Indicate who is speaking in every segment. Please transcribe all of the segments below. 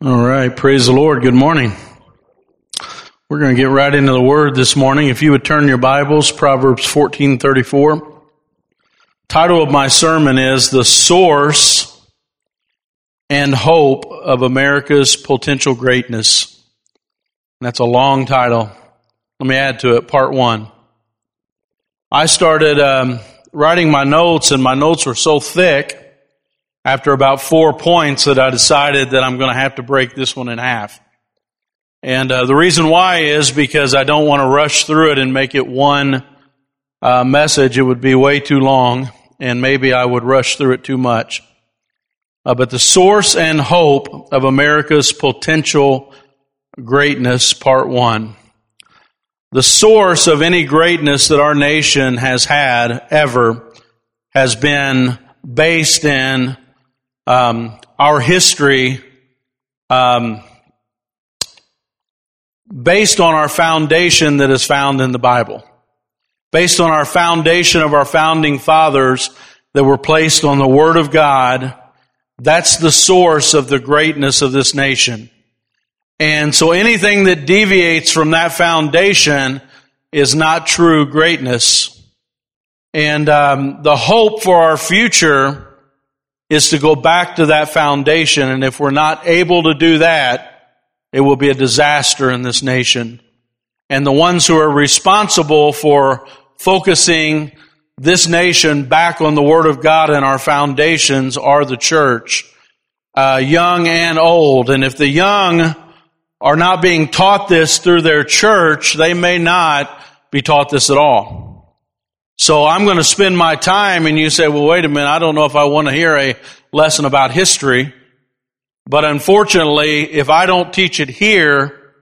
Speaker 1: All right. Praise the Lord. Good morning. We're going to get right into the word this morning. If you would turn your Bibles, Proverbs 14:34. Title of my sermon is The Source and Hope of America's Potential Greatness. And that's a long title. Let me add to it part 1. I started um, writing my notes and my notes were so thick after about four points that I decided that I'm going to have to break this one in half. And uh, the reason why is because I don't want to rush through it and make it one uh, message. It would be way too long, and maybe I would rush through it too much. Uh, but the source and hope of America's potential greatness, part one. The source of any greatness that our nation has had ever has been based in um, our history um, based on our foundation that is found in the Bible, based on our foundation of our founding fathers that were placed on the Word of God. That's the source of the greatness of this nation. And so anything that deviates from that foundation is not true greatness. And um, the hope for our future is to go back to that foundation. And if we're not able to do that, it will be a disaster in this nation. And the ones who are responsible for focusing this nation back on the Word of God and our foundations are the church, uh, young and old. And if the young are not being taught this through their church, they may not be taught this at all. So I'm going to spend my time and you say, well, wait a minute. I don't know if I want to hear a lesson about history. But unfortunately, if I don't teach it here,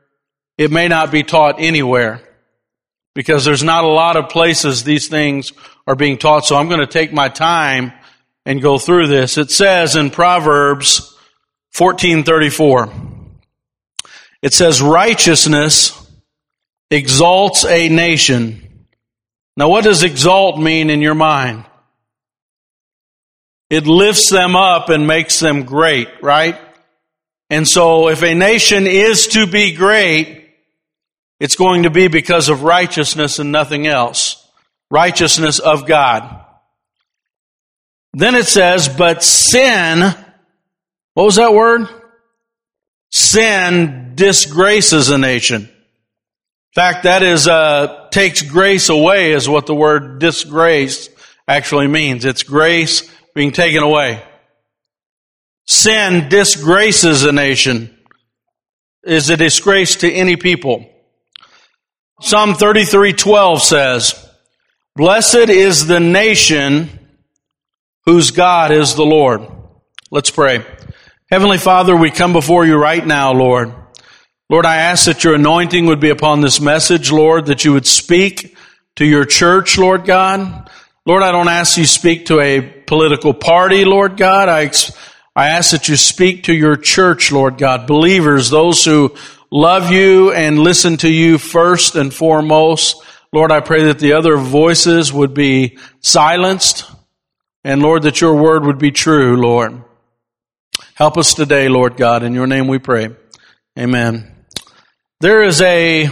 Speaker 1: it may not be taught anywhere because there's not a lot of places these things are being taught. So I'm going to take my time and go through this. It says in Proverbs 1434, it says, righteousness exalts a nation now, what does exalt mean in your mind? It lifts them up and makes them great, right? And so if a nation is to be great, it's going to be because of righteousness and nothing else. Righteousness of God. Then it says, but sin, what was that word? Sin disgraces a nation fact, that is, uh, takes grace away is what the word disgrace actually means. It's grace being taken away. Sin disgraces a nation, is a disgrace to any people. Psalm 33:12 says, "Blessed is the nation whose God is the Lord." Let's pray. Heavenly Father, we come before you right now, Lord. Lord, I ask that your anointing would be upon this message, Lord, that you would speak to your church, Lord God. Lord, I don't ask you speak to a political party, Lord God. I, I ask that you speak to your church, Lord God, believers, those who love you and listen to you first and foremost. Lord, I pray that the other voices would be silenced and Lord, that your word would be true, Lord. Help us today, Lord God. In your name we pray. Amen. There is a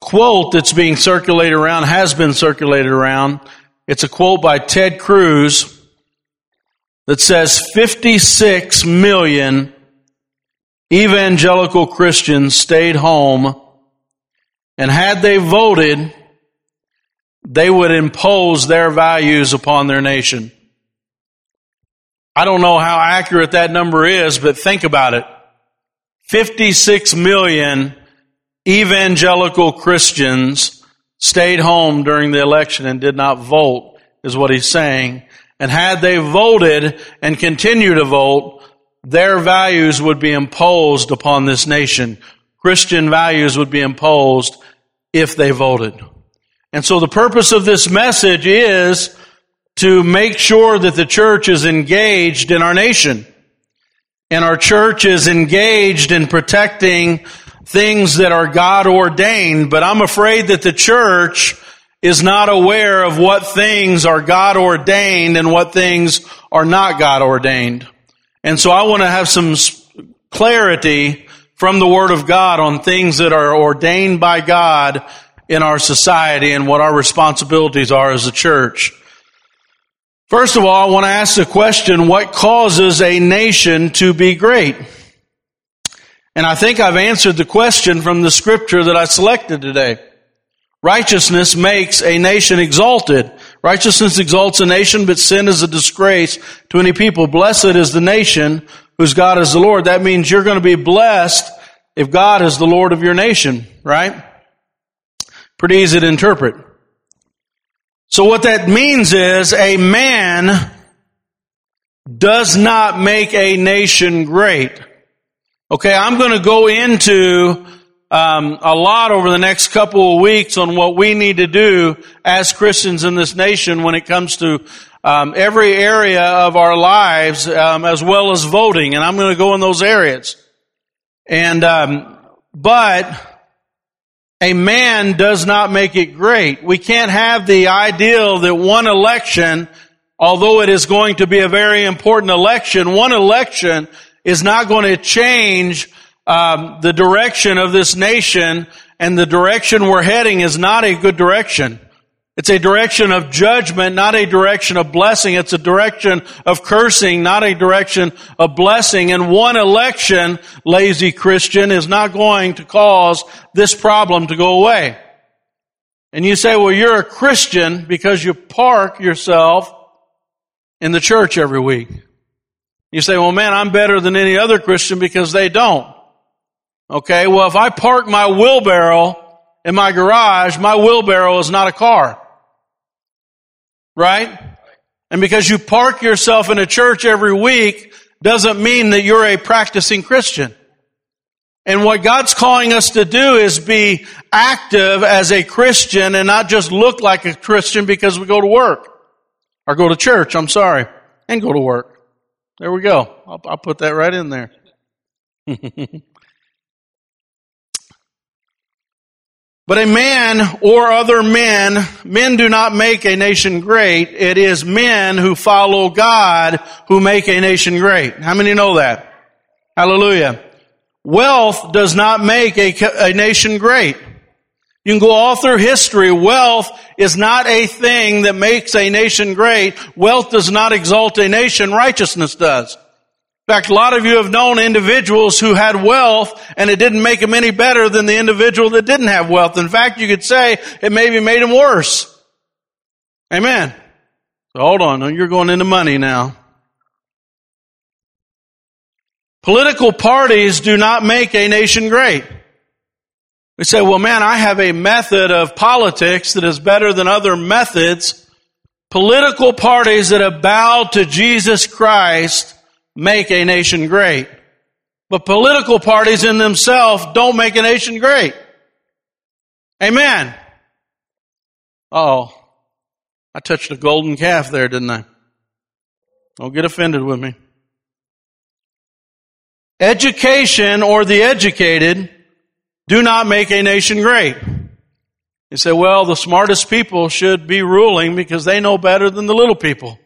Speaker 1: quote that's being circulated around, has been circulated around. It's a quote by Ted Cruz that says 56 million evangelical Christians stayed home and had they voted, they would impose their values upon their nation. I don't know how accurate that number is, but think about it. 56 million evangelical Christians stayed home during the election and did not vote, is what he's saying. And had they voted and continue to vote, their values would be imposed upon this nation. Christian values would be imposed if they voted. And so the purpose of this message is to make sure that the church is engaged in our nation and our church is engaged in protecting things that are God ordained, but I'm afraid that the church is not aware of what things are God ordained and what things are not God ordained. And so I want to have some clarity from the Word of God on things that are ordained by God in our society and what our responsibilities are as a church. First of all, I want to ask the question, what causes a nation to be great? And I think I've answered the question from the scripture that I selected today. Righteousness makes a nation exalted. Righteousness exalts a nation, but sin is a disgrace to any people. Blessed is the nation whose God is the Lord. That means you're going to be blessed if God is the Lord of your nation, right? Pretty easy to interpret. So what that means is a man does not make a nation great. Okay, I'm going to go into um, a lot over the next couple of weeks on what we need to do as Christians in this nation when it comes to um, every area of our lives, um, as well as voting, and I'm going to go in those areas. And um, but a man does not make it great. We can't have the ideal that one election, although it is going to be a very important election, one election is not going to change um, the direction of this nation, and the direction we're heading is not a good direction. It's a direction of judgment, not a direction of blessing. It's a direction of cursing, not a direction of blessing. And one election, lazy Christian, is not going to cause this problem to go away. And you say, well, you're a Christian because you park yourself in the church every week. You say, well, man, I'm better than any other Christian because they don't. Okay, well, if I park my wheelbarrow in my garage, my wheelbarrow is not a car. Right? And because you park yourself in a church every week doesn't mean that you're a practicing Christian. And what God's calling us to do is be active as a Christian and not just look like a Christian because we go to work or go to church, I'm sorry, and go to work. There we go. I'll, I'll put that right in there. But a man or other men, men do not make a nation great. It is men who follow God who make a nation great. How many know that? Hallelujah. Wealth does not make a, a nation great. You can go all through history. Wealth is not a thing that makes a nation great. Wealth does not exalt a nation. Righteousness does. In fact, a lot of you have known individuals who had wealth and it didn't make them any better than the individual that didn't have wealth. In fact, you could say it maybe made them worse. Amen. So hold on. You're going into money now. Political parties do not make a nation great. We say, well, man, I have a method of politics that is better than other methods. Political parties that have bowed to Jesus Christ make a nation great. But political parties in themselves don't make a nation great. Amen. Oh, I touched a golden calf there, didn't I? Don't get offended with me. Education or the educated do not make a nation great. You say, well, the smartest people should be ruling because they know better than the little people.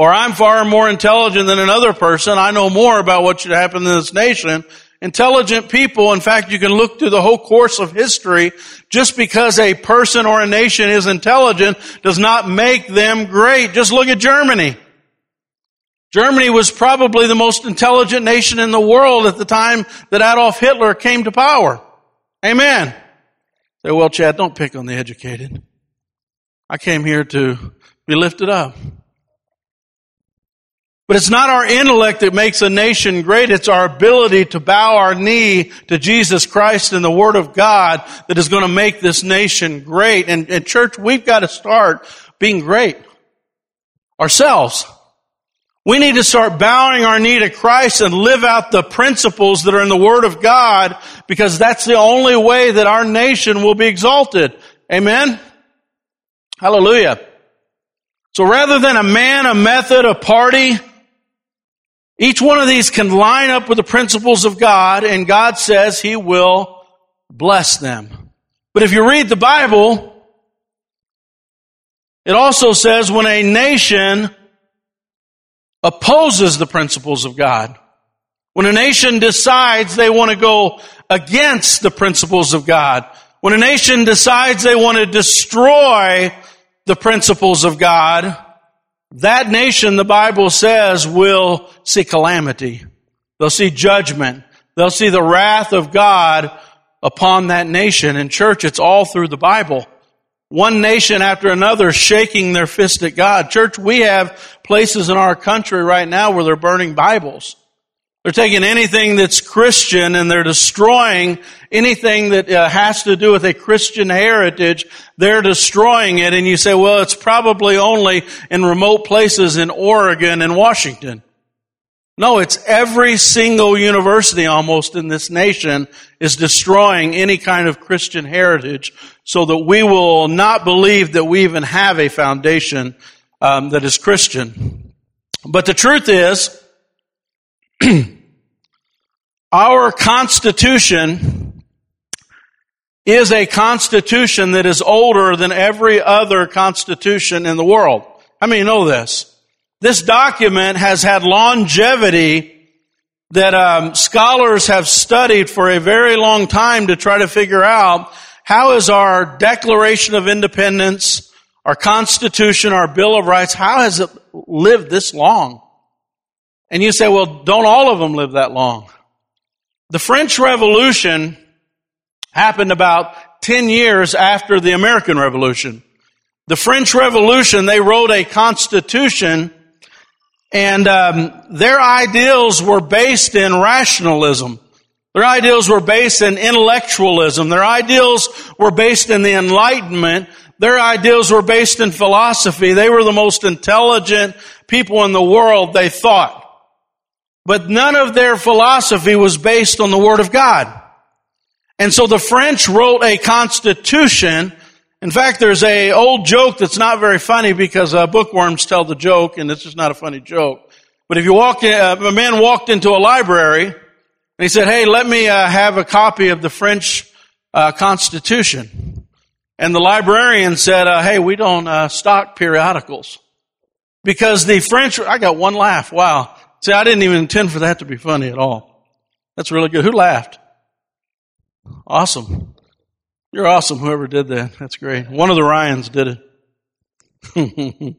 Speaker 1: Or I'm far more intelligent than another person. I know more about what should happen in this nation. Intelligent people, in fact, you can look through the whole course of history. Just because a person or a nation is intelligent does not make them great. Just look at Germany. Germany was probably the most intelligent nation in the world at the time that Adolf Hitler came to power. Amen. Say, well, Chad, don't pick on the educated. I came here to be lifted up. But it's not our intellect that makes a nation great. It's our ability to bow our knee to Jesus Christ and the Word of God that is going to make this nation great. And, and church, we've got to start being great ourselves. We need to start bowing our knee to Christ and live out the principles that are in the Word of God because that's the only way that our nation will be exalted. Amen? Hallelujah. So rather than a man, a method, a party, each one of these can line up with the principles of God and God says He will bless them. But if you read the Bible, it also says when a nation opposes the principles of God. When a nation decides they want to go against the principles of God, when a nation decides they want to destroy the principles of God, that nation, the Bible says, will see calamity. They'll see judgment. They'll see the wrath of God upon that nation. In church, it's all through the Bible. One nation after another shaking their fist at God. Church, we have places in our country right now where they're burning Bibles. They're taking anything that's Christian and they're destroying anything that uh, has to do with a Christian heritage. They're destroying it and you say, well, it's probably only in remote places in Oregon and Washington. No, it's every single university almost in this nation is destroying any kind of Christian heritage so that we will not believe that we even have a foundation um, that is Christian. But the truth is, our Constitution is a Constitution that is older than every other Constitution in the world. How many know this? This document has had longevity that um, scholars have studied for a very long time to try to figure out how is our Declaration of Independence, our Constitution, our Bill of Rights, how has it lived this long? And you say, well, don't all of them live that long? The French Revolution happened about 10 years after the American Revolution. The French Revolution, they wrote a constitution and um, their ideals were based in rationalism. Their ideals were based in intellectualism. Their ideals were based in the Enlightenment. Their ideals were based in philosophy. They were the most intelligent people in the world, they thought. But none of their philosophy was based on the Word of God. And so the French wrote a constitution. In fact, there's a old joke that's not very funny because uh, bookworms tell the joke, and it's just not a funny joke. But if you walk in, uh, a man walked into a library and he said, "Hey, let me uh, have a copy of the French uh, Constitution." And the librarian said, uh, "Hey, we don't uh, stock periodicals because the French." I got one laugh. Wow. See, I didn't even intend for that to be funny at all. That's really good. Who laughed? Awesome. You're awesome, whoever did that. That's great. One of the Ryans did it.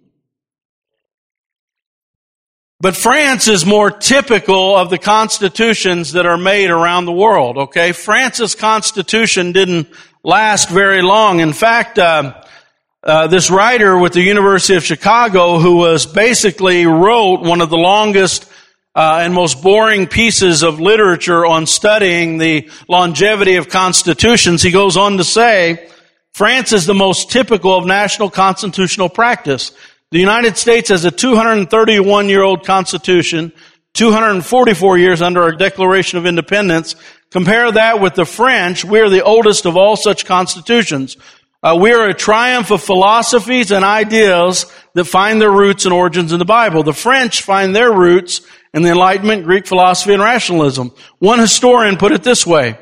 Speaker 1: but France is more typical of the constitutions that are made around the world, okay? France's constitution didn't last very long. In fact, uh, uh, this writer with the University of Chicago who was basically wrote one of the longest uh, and most boring pieces of literature on studying the longevity of constitutions, he goes on to say, France is the most typical of national constitutional practice. The United States has a 231 year old constitution, 244 years under our Declaration of Independence. Compare that with the French. We are the oldest of all such constitutions. Uh, we are a triumph of philosophies and ideas that find their roots and origins in the Bible. The French find their roots in the Enlightenment, Greek philosophy, and rationalism. One historian put it this way.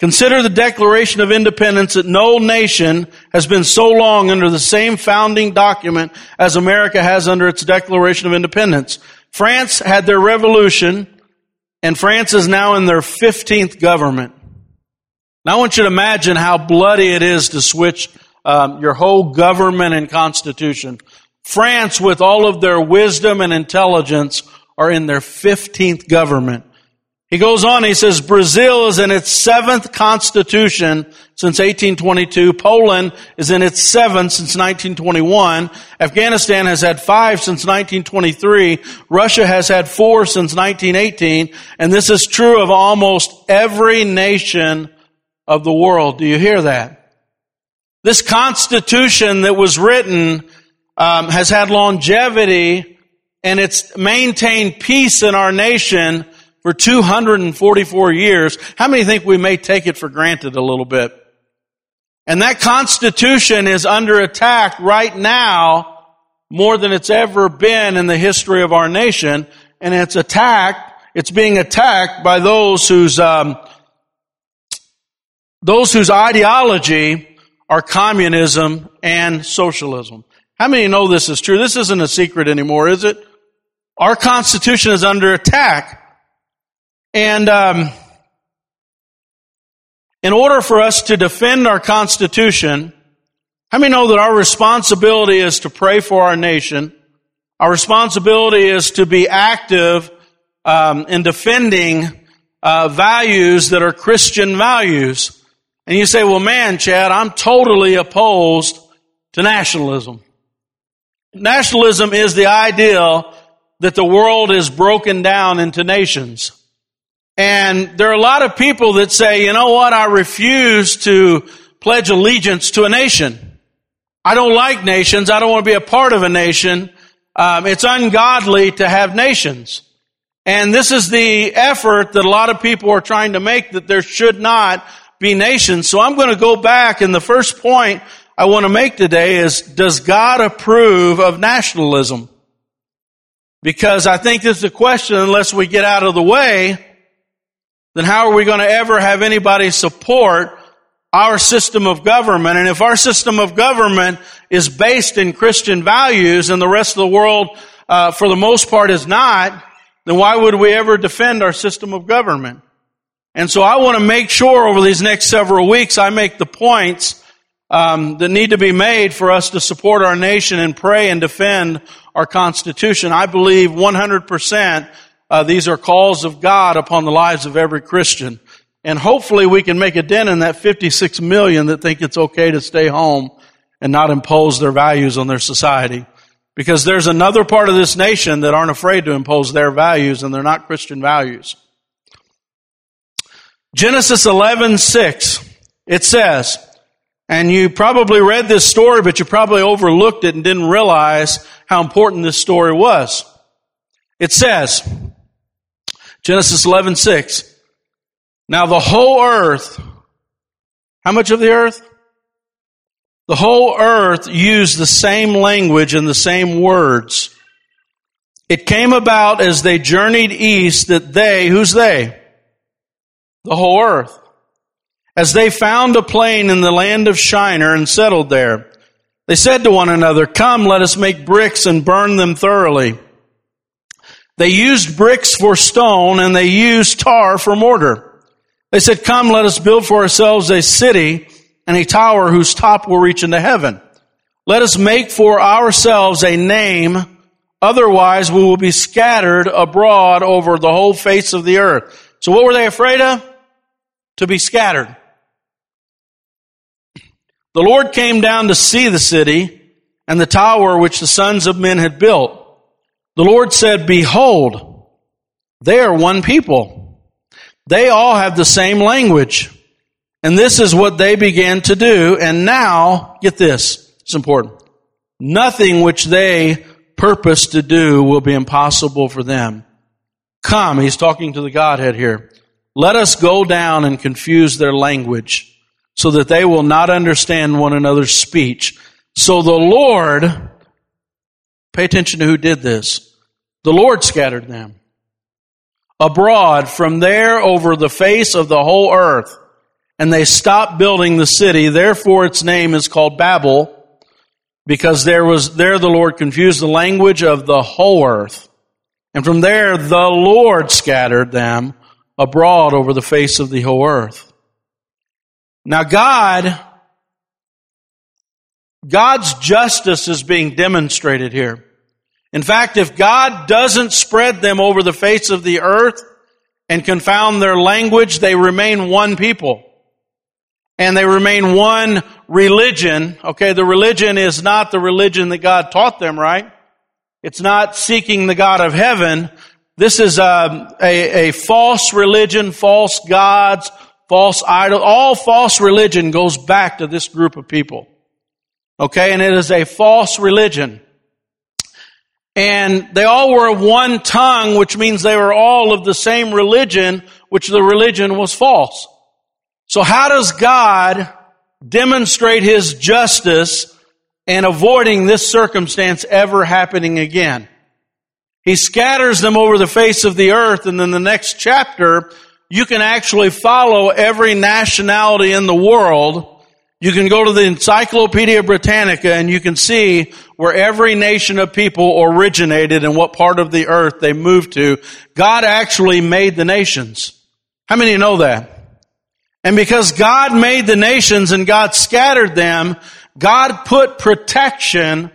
Speaker 1: Consider the Declaration of Independence that no nation has been so long under the same founding document as America has under its Declaration of Independence. France had their revolution, and France is now in their 15th government. Now I want you to imagine how bloody it is to switch um, your whole government and constitution. France, with all of their wisdom and intelligence, are in their 15th government. He goes on, he says, Brazil is in its seventh constitution since 1822. Poland is in its seventh since 1921. Afghanistan has had five since 1923. Russia has had four since 1918. And this is true of almost every nation of the world. Do you hear that? This constitution that was written um, has had longevity and it's maintained peace in our nation for 244 years. How many think we may take it for granted a little bit? And that Constitution is under attack right now more than it's ever been in the history of our nation. And it's attacked, it's being attacked by those whose, um, those whose ideology are communism and socialism. How many know this is true? This isn't a secret anymore, is it? Our Constitution is under attack. And um, in order for us to defend our Constitution, how many know that our responsibility is to pray for our nation? Our responsibility is to be active um, in defending uh, values that are Christian values. And you say, well, man, Chad, I'm totally opposed to nationalism. Nationalism is the idea that the world is broken down into nations. And there are a lot of people that say, you know what, I refuse to pledge allegiance to a nation. I don't like nations. I don't want to be a part of a nation. Um, it's ungodly to have nations. And this is the effort that a lot of people are trying to make that there should not be nations. So I'm going to go back and the first point I want to make today is, does God approve of nationalism? Because I think this is a question unless we get out of the way, then how are we going to ever have anybody support our system of government? And if our system of government is based in Christian values and the rest of the world, uh, for the most part is not, then why would we ever defend our system of government? And so I want to make sure over these next several weeks I make the points um, that need to be made for us to support our nation and pray and defend our Constitution. I believe 100% uh, these are calls of God upon the lives of every Christian. And hopefully we can make a dent in that 56 million that think it's okay to stay home and not impose their values on their society. Because there's another part of this nation that aren't afraid to impose their values and they're not Christian values. Genesis 11, 6, it says, and you probably read this story, but you probably overlooked it and didn't realize how important this story was. It says, Genesis 11, 6, now the whole earth, how much of the earth? The whole earth used the same language and the same words. It came about as they journeyed east that they, who's they? The whole earth. As they found a plain in the land of Shinar and settled there, they said to one another, Come, let us make bricks and burn them thoroughly. They used bricks for stone and they used tar for mortar. They said, Come, let us build for ourselves a city and a tower whose top will reach into heaven. Let us make for ourselves a name, otherwise we will be scattered abroad over the whole face of the earth. So what were they afraid of? To be scattered. The Lord came down to see the city and the tower which the sons of men had built. The Lord said, Behold, they are one people. They all have the same language. And this is what they began to do. And now, get this, it's important. Nothing which they purpose to do will be impossible for them. Come, he's talking to the Godhead here. Let us go down and confuse their language so that they will not understand one another's speech. So the Lord, pay attention to who did this. The Lord scattered them abroad from there over the face of the whole earth and they stopped building the city. Therefore, its name is called Babel, because there was, there the Lord confused the language of the whole earth. And from there, the Lord scattered them abroad over the face of the whole earth. Now God, God's justice is being demonstrated here. In fact, if God doesn't spread them over the face of the earth and confound their language, they remain one people and they remain one religion. Okay, the religion is not the religion that God taught them, right? It's not seeking the God of heaven. This is a, a, a false religion, false gods, false idol. All false religion goes back to this group of people. Okay, and it is a false religion. And they all were of one tongue, which means they were all of the same religion, which the religion was false. So how does God demonstrate His justice and avoiding this circumstance ever happening again? He scatters them over the face of the earth and then the next chapter, you can actually follow every nationality in the world. You can go to the Encyclopedia Britannica and you can see where every nation of people originated and what part of the earth they moved to. God actually made the nations. How many know that? And because God made the nations and God scattered them, God put protection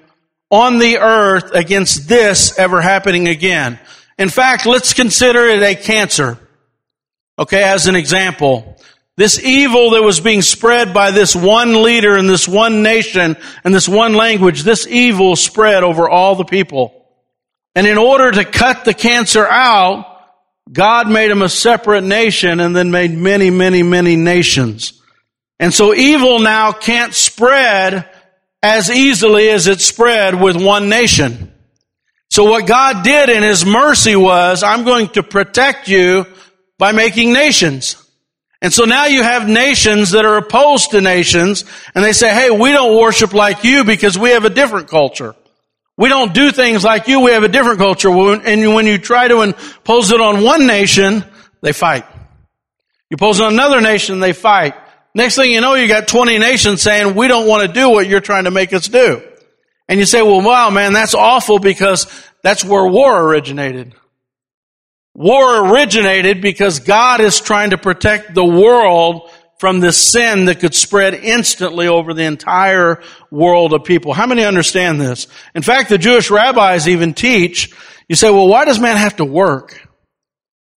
Speaker 1: on the earth against this ever happening again. In fact, let's consider it a cancer. Okay, as an example. This evil that was being spread by this one leader and this one nation and this one language, this evil spread over all the people. And in order to cut the cancer out, God made them a separate nation and then made many, many, many nations. And so evil now can't spread as easily as it spread with one nation. So what God did in His mercy was, I'm going to protect you by making nations. And so now you have nations that are opposed to nations and they say, hey, we don't worship like you because we have a different culture. We don't do things like you. We have a different culture. And when you try to impose it on one nation, they fight. You impose it on another nation, they fight. Next thing you know, you got 20 nations saying, we don't want to do what you're trying to make us do. And you say, well, wow, man, that's awful because that's where war originated. War originated because God is trying to protect the world from this sin that could spread instantly over the entire world of people. How many understand this? In fact, the Jewish rabbis even teach, you say, well, why does man have to work?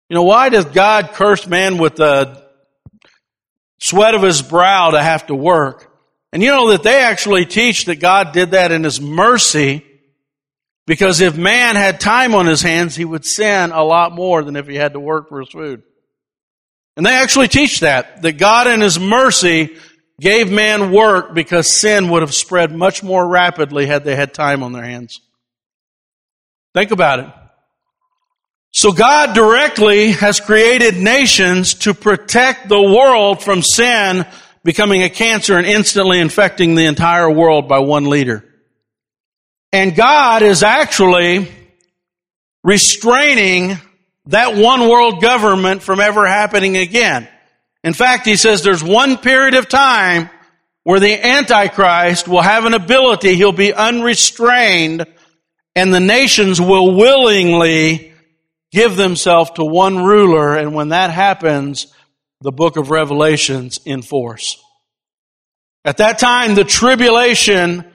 Speaker 1: You know, why does God curse man with the sweat of his brow to have to work? And you know that they actually teach that God did that in his mercy because if man had time on his hands, he would sin a lot more than if he had to work for his food. And they actually teach that, that God in his mercy gave man work because sin would have spread much more rapidly had they had time on their hands. Think about it. So God directly has created nations to protect the world from sin becoming a cancer and instantly infecting the entire world by one leader. And God is actually restraining that one world government from ever happening again. In fact, he says there's one period of time where the Antichrist will have an ability, he'll be unrestrained, and the nations will willingly give themselves to one ruler, and when that happens, the book of Revelations in force. At that time, the tribulation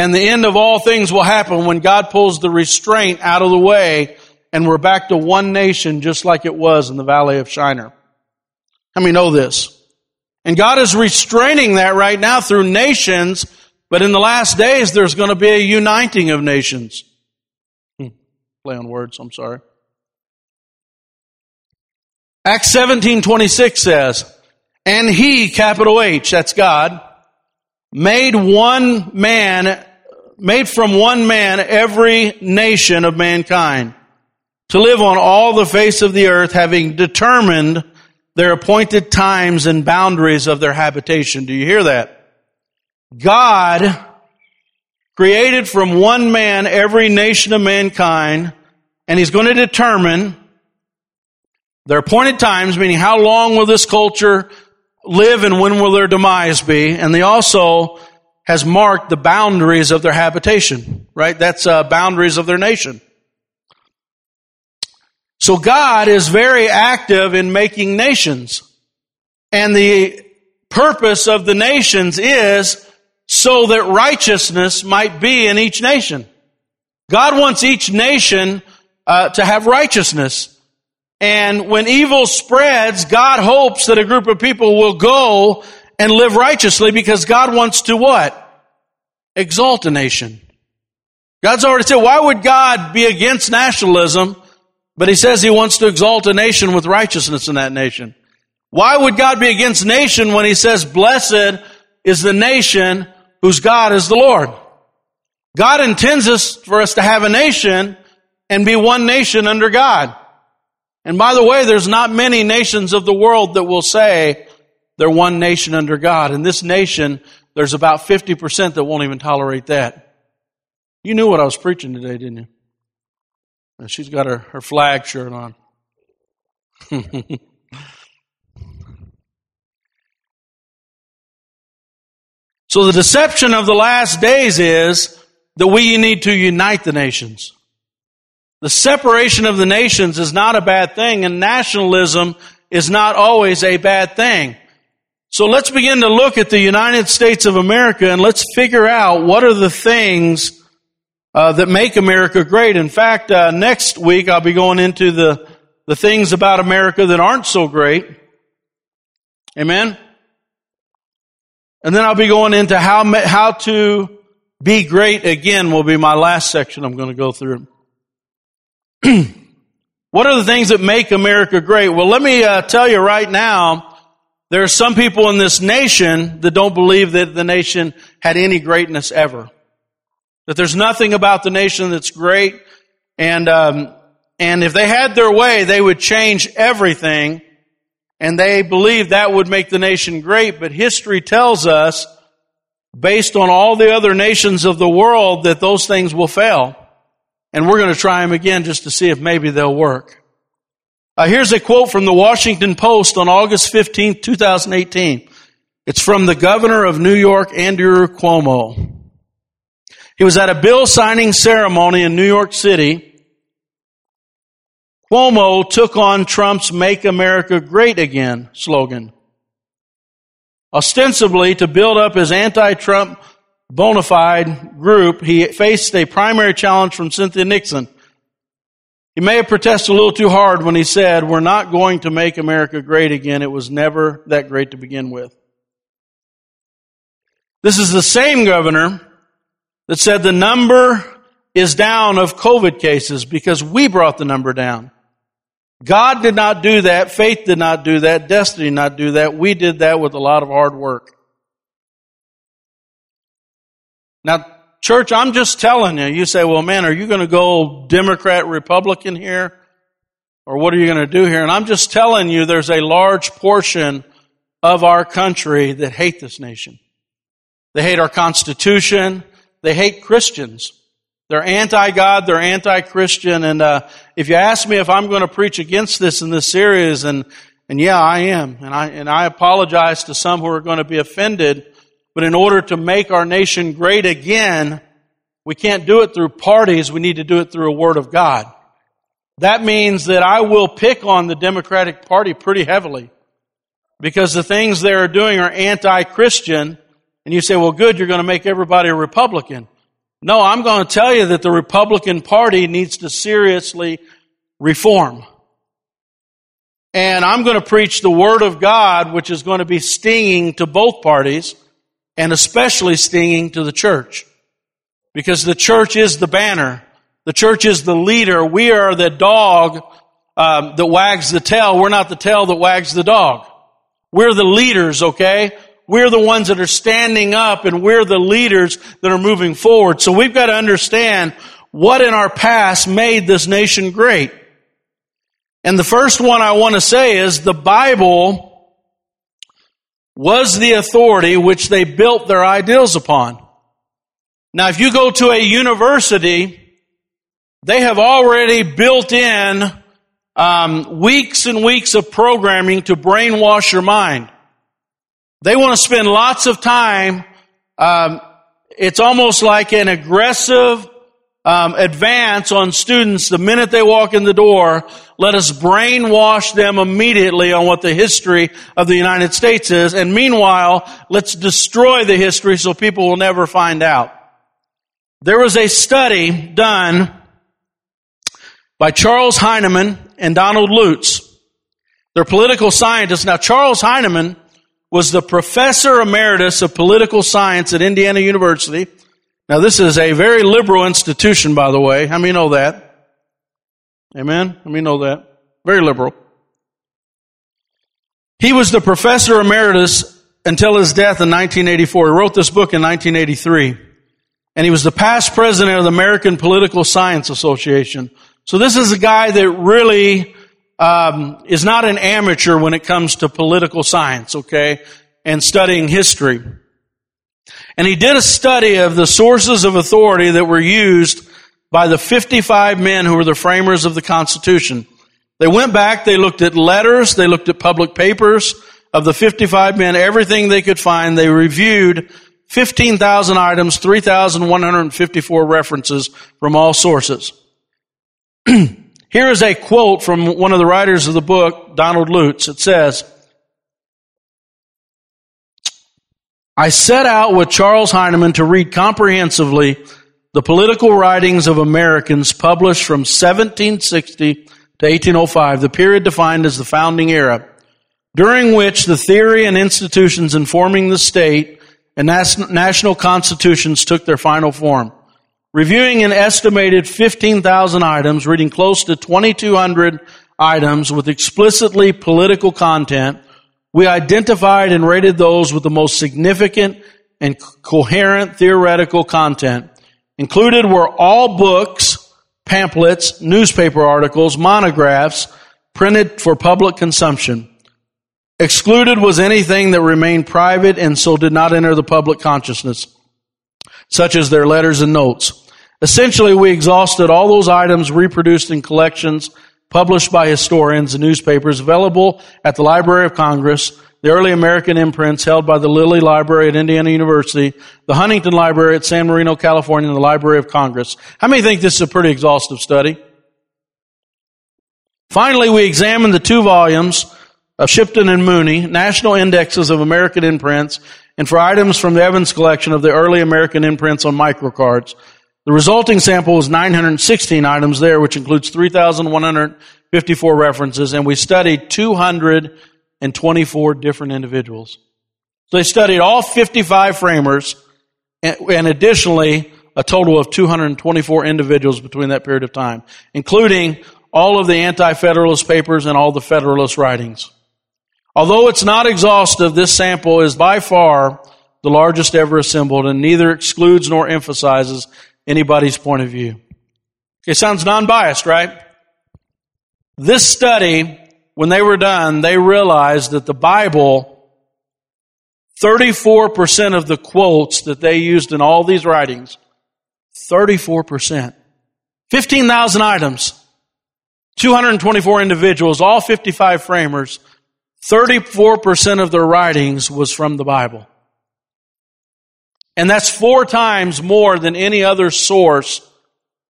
Speaker 1: and the end of all things will happen when God pulls the restraint out of the way and we're back to one nation just like it was in the valley of Shinar. How many know this? And God is restraining that right now through nations, but in the last days there's going to be a uniting of nations. Hmm. Play on words, I'm sorry. Acts 17:26 says, "And he, capital H, that's God, made one man, made from one man every nation of mankind to live on all the face of the earth, having determined their appointed times and boundaries of their habitation. Do you hear that? God created from one man every nation of mankind, and He's going to determine their appointed times, meaning how long will this culture live and when will their demise be? And they also has marked the boundaries of their habitation, right? That's uh, boundaries of their nation. So God is very active in making nations. And the purpose of the nations is so that righteousness might be in each nation. God wants each nation uh, to have righteousness. And when evil spreads, God hopes that a group of people will go and live righteously because God wants to what? Exalt a nation. God's already said, why would God be against nationalism? But he says he wants to exalt a nation with righteousness in that nation. Why would God be against nation when he says, blessed is the nation whose God is the Lord? God intends us for us to have a nation and be one nation under God. And by the way, there's not many nations of the world that will say they're one nation under God. In this nation, there's about 50% that won't even tolerate that. You knew what I was preaching today, didn't you? And she's got her, her flag shirt on. so the deception of the last days is that we need to unite the nations. The separation of the nations is not a bad thing, and nationalism is not always a bad thing. So let's begin to look at the United States of America and let's figure out what are the things uh, that make America great. In fact, uh, next week I'll be going into the the things about America that aren't so great. Amen. And then I'll be going into how how to be great again. Will be my last section. I'm going to go through. what are the things that make America great? Well, let me uh, tell you right now. There are some people in this nation that don't believe that the nation had any greatness ever. That there's nothing about the nation that's great. And, um, and if they had their way, they would change everything. And they believe that would make the nation great. But history tells us, based on all the other nations of the world, that those things will fail. And we're going to try them again just to see if maybe they'll work. Uh, here's a quote from the Washington Post on August 15, 2018. It's from the governor of New York, Andrew Cuomo. He was at a bill signing ceremony in New York City. Cuomo took on Trump's Make America Great Again slogan. Ostensibly to build up his anti-Trump bona fide group, he faced a primary challenge from Cynthia Nixon he may have protested a little too hard when he said, We're not going to make America great again. It was never that great to begin with. This is the same governor that said the number is down of COVID cases because we brought the number down. God did not do that. Faith did not do that. Destiny did not do that. We did that with a lot of hard work. Now, Church, I'm just telling you. You say, well, man, are you going to go Democrat, Republican here? Or what are you going to do here? And I'm just telling you there's a large portion of our country that hate this nation. They hate our Constitution. They hate Christians. They're anti-God. They're anti-Christian. And uh, if you ask me if I'm going to preach against this in this series, and and yeah, I am, and I and I apologize to some who are going to be offended. But in order to make our nation great again, we can't do it through parties. We need to do it through a word of God. That means that I will pick on the Democratic Party pretty heavily because the things they are doing are anti-Christian. And you say, well, good, you're going to make everybody a Republican. No, I'm going to tell you that the Republican Party needs to seriously reform. And I'm going to preach the Word of God, which is going to be stinging to both parties and especially stinging to the church. Because the church is the banner. The church is the leader. We are the dog um, that wags the tail. We're not the tail that wags the dog. We're the leaders, okay? We're the ones that are standing up and we're the leaders that are moving forward. So we've got to understand what in our past made this nation great. And the first one I want to say is the Bible was the authority which they built their ideals upon. Now, if you go to a university, they have already built in um, weeks and weeks of programming to brainwash your mind. They want to spend lots of time. Um, it's almost like an aggressive um, advance on students the minute they walk in the door. Let us brainwash them immediately on what the history of the United States is. And meanwhile, let's destroy the history so people will never find out. There was a study done by Charles Hyneman and Donald Lutz. They're political scientists. Now, Charles Hyneman was the professor emeritus of political science at Indiana University. Now, this is a very liberal institution, by the way. How many know that? Amen? How many know that? Very liberal. He was the professor emeritus until his death in 1984. He wrote this book in 1983. And he was the past president of the American Political Science Association. So this is a guy that really um, is not an amateur when it comes to political science, okay, and studying history. And he did a study of the sources of authority that were used by the 55 men who were the framers of the Constitution. They went back, they looked at letters, they looked at public papers of the 55 men, everything they could find. They reviewed 15,000 items, 3,154 references from all sources. Here is a quote from one of the writers of the book, Donald Lutz. It says, I set out with Charles Hyneman to read comprehensively the political writings of Americans published from 1760 to 1805, the period defined as the founding era, during which the theory and institutions informing the state and national constitutions took their final form. Reviewing an estimated 15,000 items, reading close to 2,200 items with explicitly political content, we identified and rated those with the most significant and coherent theoretical content. Included were all books, pamphlets, newspaper articles, monographs printed for public consumption. Excluded was anything that remained private and so did not enter the public consciousness, such as their letters and notes. Essentially, we exhausted all those items reproduced in collections published by historians and newspapers available at the Library of Congress, the early American imprints held by the Lilly Library at Indiana University, the Huntington Library at San Marino, California, and the Library of Congress. How many think this is a pretty exhaustive study? Finally, we examined the two volumes of Shipton and Mooney, National Indexes of American Imprints, and for items from the Evans collection of the early American imprints on microcards. The resulting sample was 916 items there, which includes 3,154 references, and we studied 224 different individuals. So they studied all 55 framers and, additionally a total of 224 individuals between that period of time, including all of the anti-federalist papers and all the federalist writings. Although it's not exhaustive, this sample is by far the largest ever assembled and neither excludes nor emphasizes anybody's point of view. It sounds non-biased, right? This study when they were done, they realized that the Bible, 34% of the quotes that they used in all these writings, 34%. 15,000 items, 224 individuals, all 55 framers, 34% of their writings was from the Bible. And that's four times more than any other source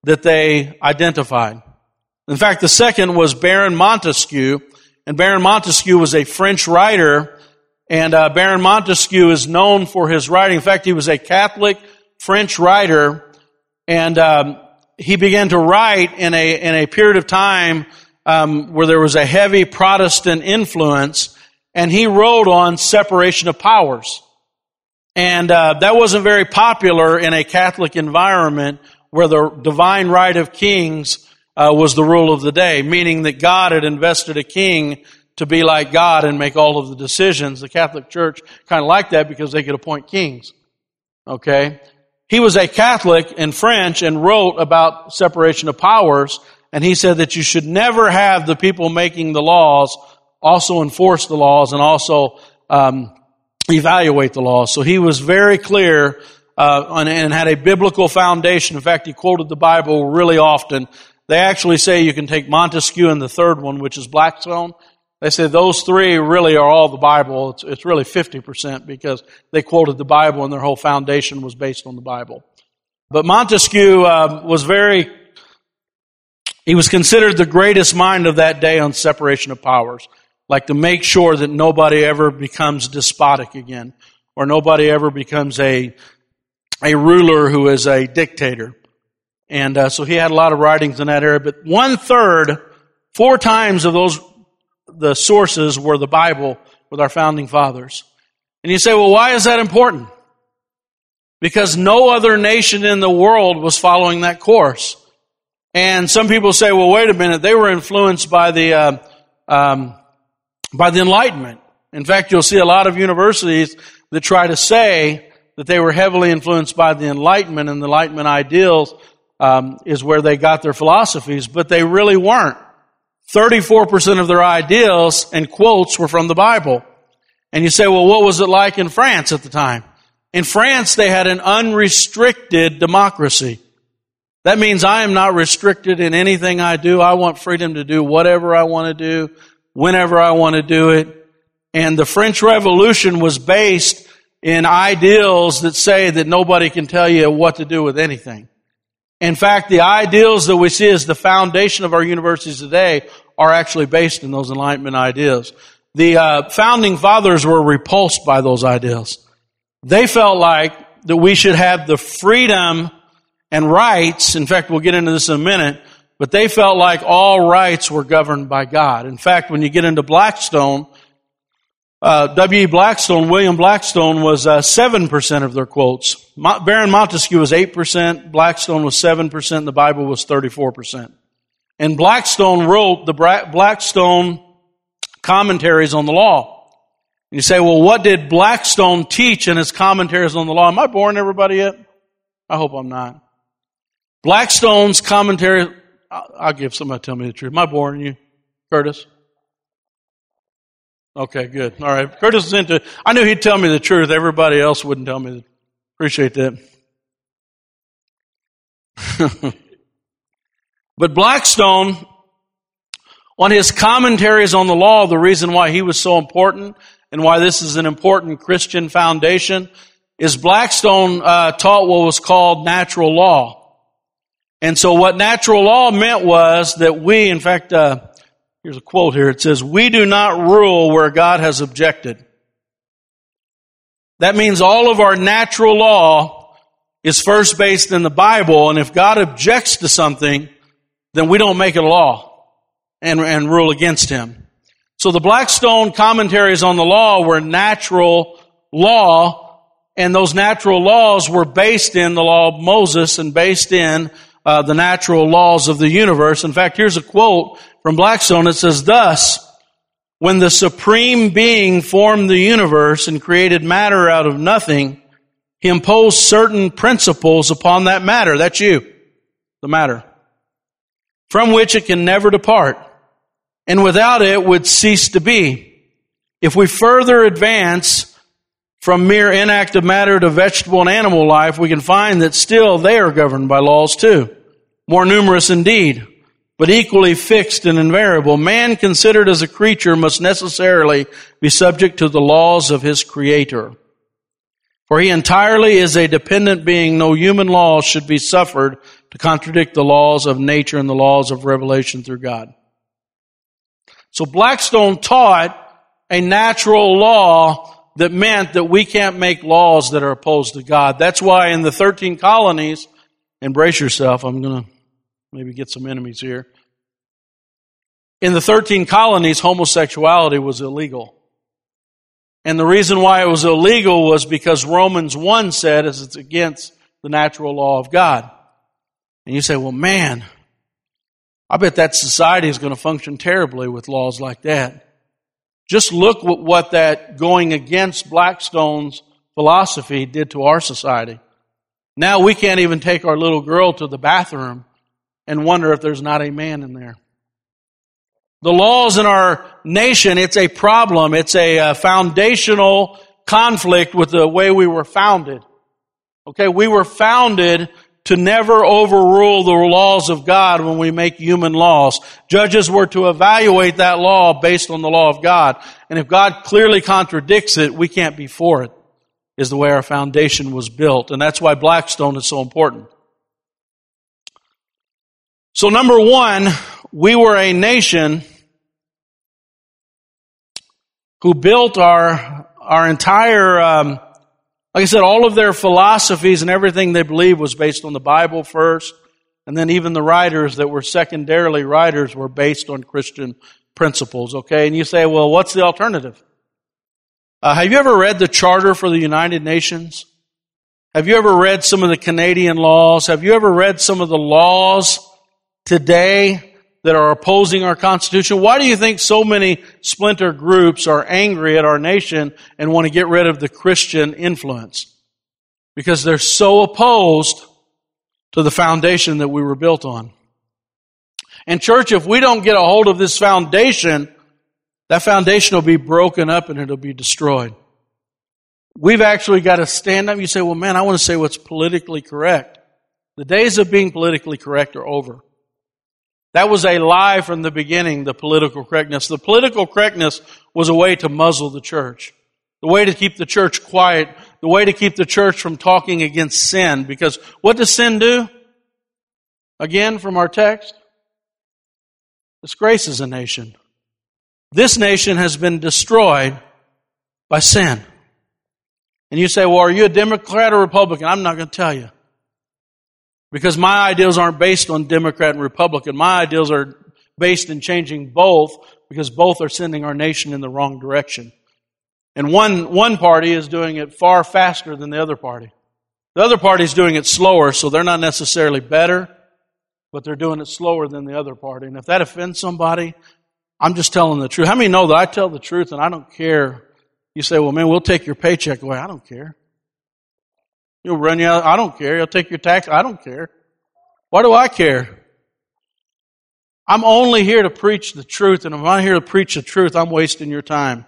Speaker 1: that they identified. In fact, the second was Baron Montesquieu, and Baron Montesquieu was a French writer, and uh, Baron Montesquieu is known for his writing. In fact, he was a Catholic French writer, and um, he began to write in a in a period of time um, where there was a heavy Protestant influence, and he wrote on separation of powers. And uh, that wasn't very popular in a Catholic environment where the divine right of kings uh, was the rule of the day, meaning that God had invested a king to be like God and make all of the decisions. The Catholic Church kind of liked that because they could appoint kings. Okay? He was a Catholic in French and wrote about separation of powers, and he said that you should never have the people making the laws also enforce the laws and also um, evaluate the law. So he was very clear uh, and, and had a biblical foundation. In fact, he quoted the Bible really often they actually say you can take Montesquieu and the third one, which is Blackstone. They say those three really are all the Bible. It's, it's really 50% because they quoted the Bible and their whole foundation was based on the Bible. But Montesquieu uh, was very, he was considered the greatest mind of that day on separation of powers. Like to make sure that nobody ever becomes despotic again or nobody ever becomes a, a ruler who is a dictator. And uh, so he had a lot of writings in that area. But one third, four times of those, the sources were the Bible with our founding fathers. And you say, well, why is that important? Because no other nation in the world was following that course. And some people say, well, wait a minute, they were influenced by the, uh, um, by the Enlightenment. In fact, you'll see a lot of universities that try to say that they were heavily influenced by the Enlightenment and the Enlightenment ideals um, is where they got their philosophies, but they really weren't. 34% of their ideals and quotes were from the Bible. And you say, well, what was it like in France at the time? In France, they had an unrestricted democracy. That means I am not restricted in anything I do. I want freedom to do whatever I want to do, whenever I want to do it. And the French Revolution was based in ideals that say that nobody can tell you what to do with anything. In fact, the ideals that we see as the foundation of our universities today are actually based in those Enlightenment ideas. The uh, founding fathers were repulsed by those ideals. They felt like that we should have the freedom and rights. In fact, we'll get into this in a minute, but they felt like all rights were governed by God. In fact, when you get into Blackstone, uh, W. Blackstone, William Blackstone was uh, 7% of their quotes. Baron Montesquieu was 8%, Blackstone was 7%, and the Bible was 34%. And Blackstone wrote the Blackstone commentaries on the law. And you say, well, what did Blackstone teach in his commentaries on the law? Am I boring everybody yet? I hope I'm not. Blackstone's commentary, I'll, I'll give somebody tell me the truth. Am I boring you, Curtis? Okay, good. All right. Curtis is into, I knew he'd tell me the truth. Everybody else wouldn't tell me. The, appreciate that. but Blackstone, on his commentaries on the law, the reason why he was so important and why this is an important Christian foundation is Blackstone uh, taught what was called natural law. And so what natural law meant was that we, in fact, uh, Here's a quote here. It says, We do not rule where God has objected. That means all of our natural law is first based in the Bible, and if God objects to something, then we don't make it a law and, and rule against Him. So the Blackstone commentaries on the law were natural law, and those natural laws were based in the law of Moses and based in uh, the natural laws of the universe. In fact, here's a quote from Blackstone. It says, thus, when the supreme being formed the universe and created matter out of nothing, he imposed certain principles upon that matter. That's you, the matter, from which it can never depart, and without it would cease to be. If we further advance from mere inactive matter to vegetable and animal life, we can find that still they are governed by laws too. More numerous indeed, but equally fixed and invariable. Man considered as a creature must necessarily be subject to the laws of his creator. For he entirely is a dependent being. No human laws should be suffered to contradict the laws of nature and the laws of revelation through God. So Blackstone taught a natural law that meant that we can't make laws that are opposed to God. That's why in the 13 colonies, embrace yourself, I'm going to maybe get some enemies here. In the 13 colonies, homosexuality was illegal. And the reason why it was illegal was because Romans 1 said is it's against the natural law of God. And you say, well, man, I bet that society is going to function terribly with laws like that. Just look what, what that going against Blackstone's philosophy did to our society. Now we can't even take our little girl to the bathroom and wonder if there's not a man in there. The laws in our nation, it's a problem. It's a uh, foundational conflict with the way we were founded. Okay, we were founded to never overrule the laws of God when we make human laws. Judges were to evaluate that law based on the law of God. And if God clearly contradicts it, we can't be for it, is the way our foundation was built. And that's why Blackstone is so important. So number one, we were a nation who built our, our entire, um, like I said, all of their philosophies and everything they believed was based on the Bible first. And then even the writers that were secondarily writers were based on Christian principles, okay? And you say, well, what's the alternative? Uh, have you ever read the Charter for the United Nations? Have you ever read some of the Canadian laws? Have you ever read some of the laws today that are opposing our Constitution? Why do you think so many splinter groups are angry at our nation and want to get rid of the Christian influence? Because they're so opposed to the foundation that we were built on. And church, if we don't get a hold of this foundation, that foundation will be broken up and it'll be destroyed. We've actually got to stand up. You say, well, man, I want to say what's politically correct. The days of being politically correct are over. That was a lie from the beginning, the political correctness. The political correctness was a way to muzzle the church. The way to keep the church quiet the way to keep the church from talking against sin. Because what does sin do? Again, from our text, disgraces a nation. This nation has been destroyed by sin. And you say, well, are you a Democrat or Republican? I'm not going to tell you. Because my ideals aren't based on Democrat and Republican. My ideals are based in changing both because both are sending our nation in the wrong direction. And one, one party is doing it far faster than the other party. The other party is doing it slower, so they're not necessarily better, but they're doing it slower than the other party. And if that offends somebody, I'm just telling the truth. How many know that I tell the truth and I don't care? You say, well, man, we'll take your paycheck away. I don't care. You'll run you out. I don't care. You'll take your tax. I don't care. Why do I care? I'm only here to preach the truth, and if I'm here to preach the truth, I'm wasting your time.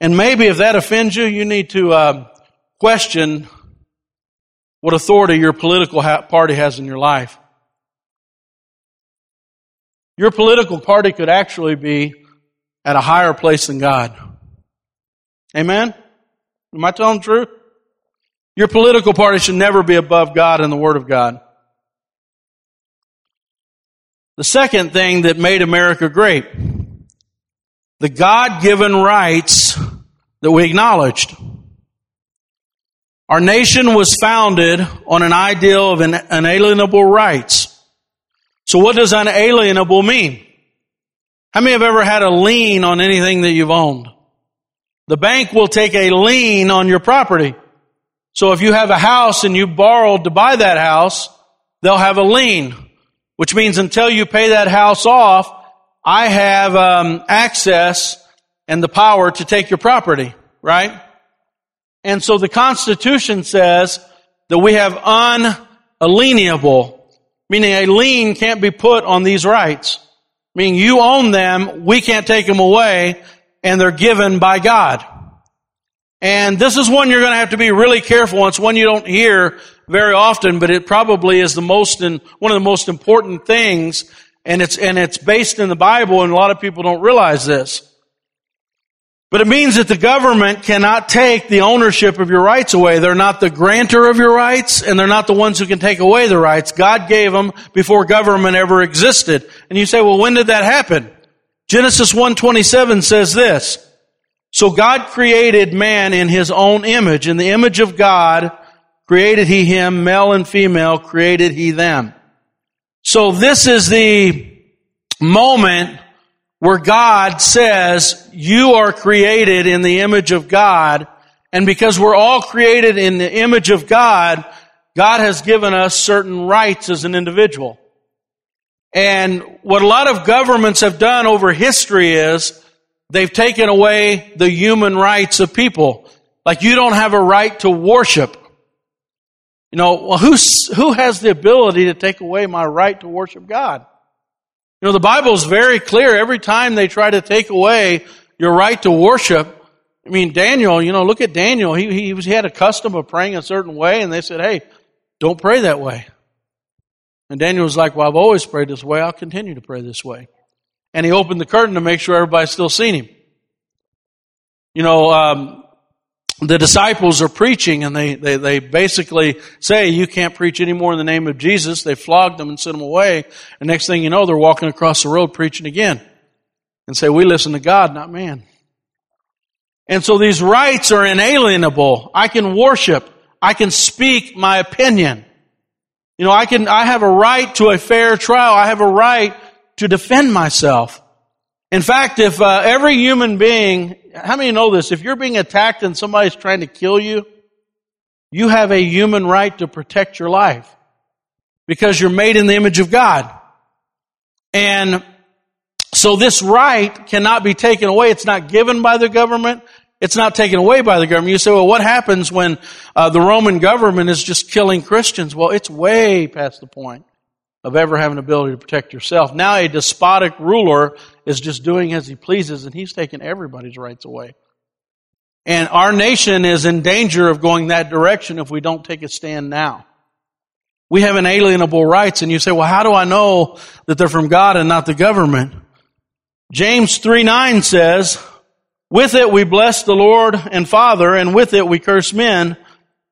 Speaker 1: And maybe if that offends you, you need to uh, question what authority your political ha- party has in your life. Your political party could actually be at a higher place than God. Amen? Am I telling the truth? Your political party should never be above God and the Word of God. The second thing that made America great, the God-given rights that we acknowledged. Our nation was founded on an ideal of inalienable rights. So what does unalienable mean? How many have ever had a lien on anything that you've owned? The bank will take a lien on your property. So if you have a house and you borrowed to buy that house, they'll have a lien, which means until you pay that house off, I have um, access and the power to take your property, right? And so the Constitution says that we have unalienable, meaning a lien can't be put on these rights. Meaning you own them, we can't take them away, and they're given by God. And this is one you're going to have to be really careful. It's one you don't hear very often, but it probably is the most in, one of the most important things. And it's, and it's based in the Bible and a lot of people don't realize this. But it means that the government cannot take the ownership of your rights away. They're not the grantor of your rights and they're not the ones who can take away the rights. God gave them before government ever existed. And you say, well, when did that happen? Genesis 1:27 says this. So God created man in his own image. In the image of God created he him, male and female created he them. So this is the moment where God says, you are created in the image of God. And because we're all created in the image of God, God has given us certain rights as an individual. And what a lot of governments have done over history is They've taken away the human rights of people. Like you don't have a right to worship. You know, well, who's, who has the ability to take away my right to worship God? You know, the Bible is very clear. Every time they try to take away your right to worship, I mean, Daniel, you know, look at Daniel. He, he, was, he had a custom of praying a certain way, and they said, hey, don't pray that way. And Daniel was like, well, I've always prayed this way. I'll continue to pray this way and he opened the curtain to make sure everybody's still seen him. You know, um, the disciples are preaching and they, they, they basically say, you can't preach anymore in the name of Jesus. They flogged them and sent them away. And next thing you know, they're walking across the road preaching again and say, we listen to God, not man. And so these rights are inalienable. I can worship. I can speak my opinion. You know, I can, I have a right to a fair trial. I have a right to defend myself. In fact, if uh, every human being, how many know this? If you're being attacked and somebody's trying to kill you, you have a human right to protect your life because you're made in the image of God. And so this right cannot be taken away. It's not given by the government. It's not taken away by the government. You say, well, what happens when uh, the Roman government is just killing Christians? Well, it's way past the point of ever having the ability to protect yourself. Now a despotic ruler is just doing as he pleases and he's taking everybody's rights away. And our nation is in danger of going that direction if we don't take a stand now. We have inalienable rights and you say, well, how do I know that they're from God and not the government? James 3 9 says, with it we bless the Lord and Father, and with it we curse men.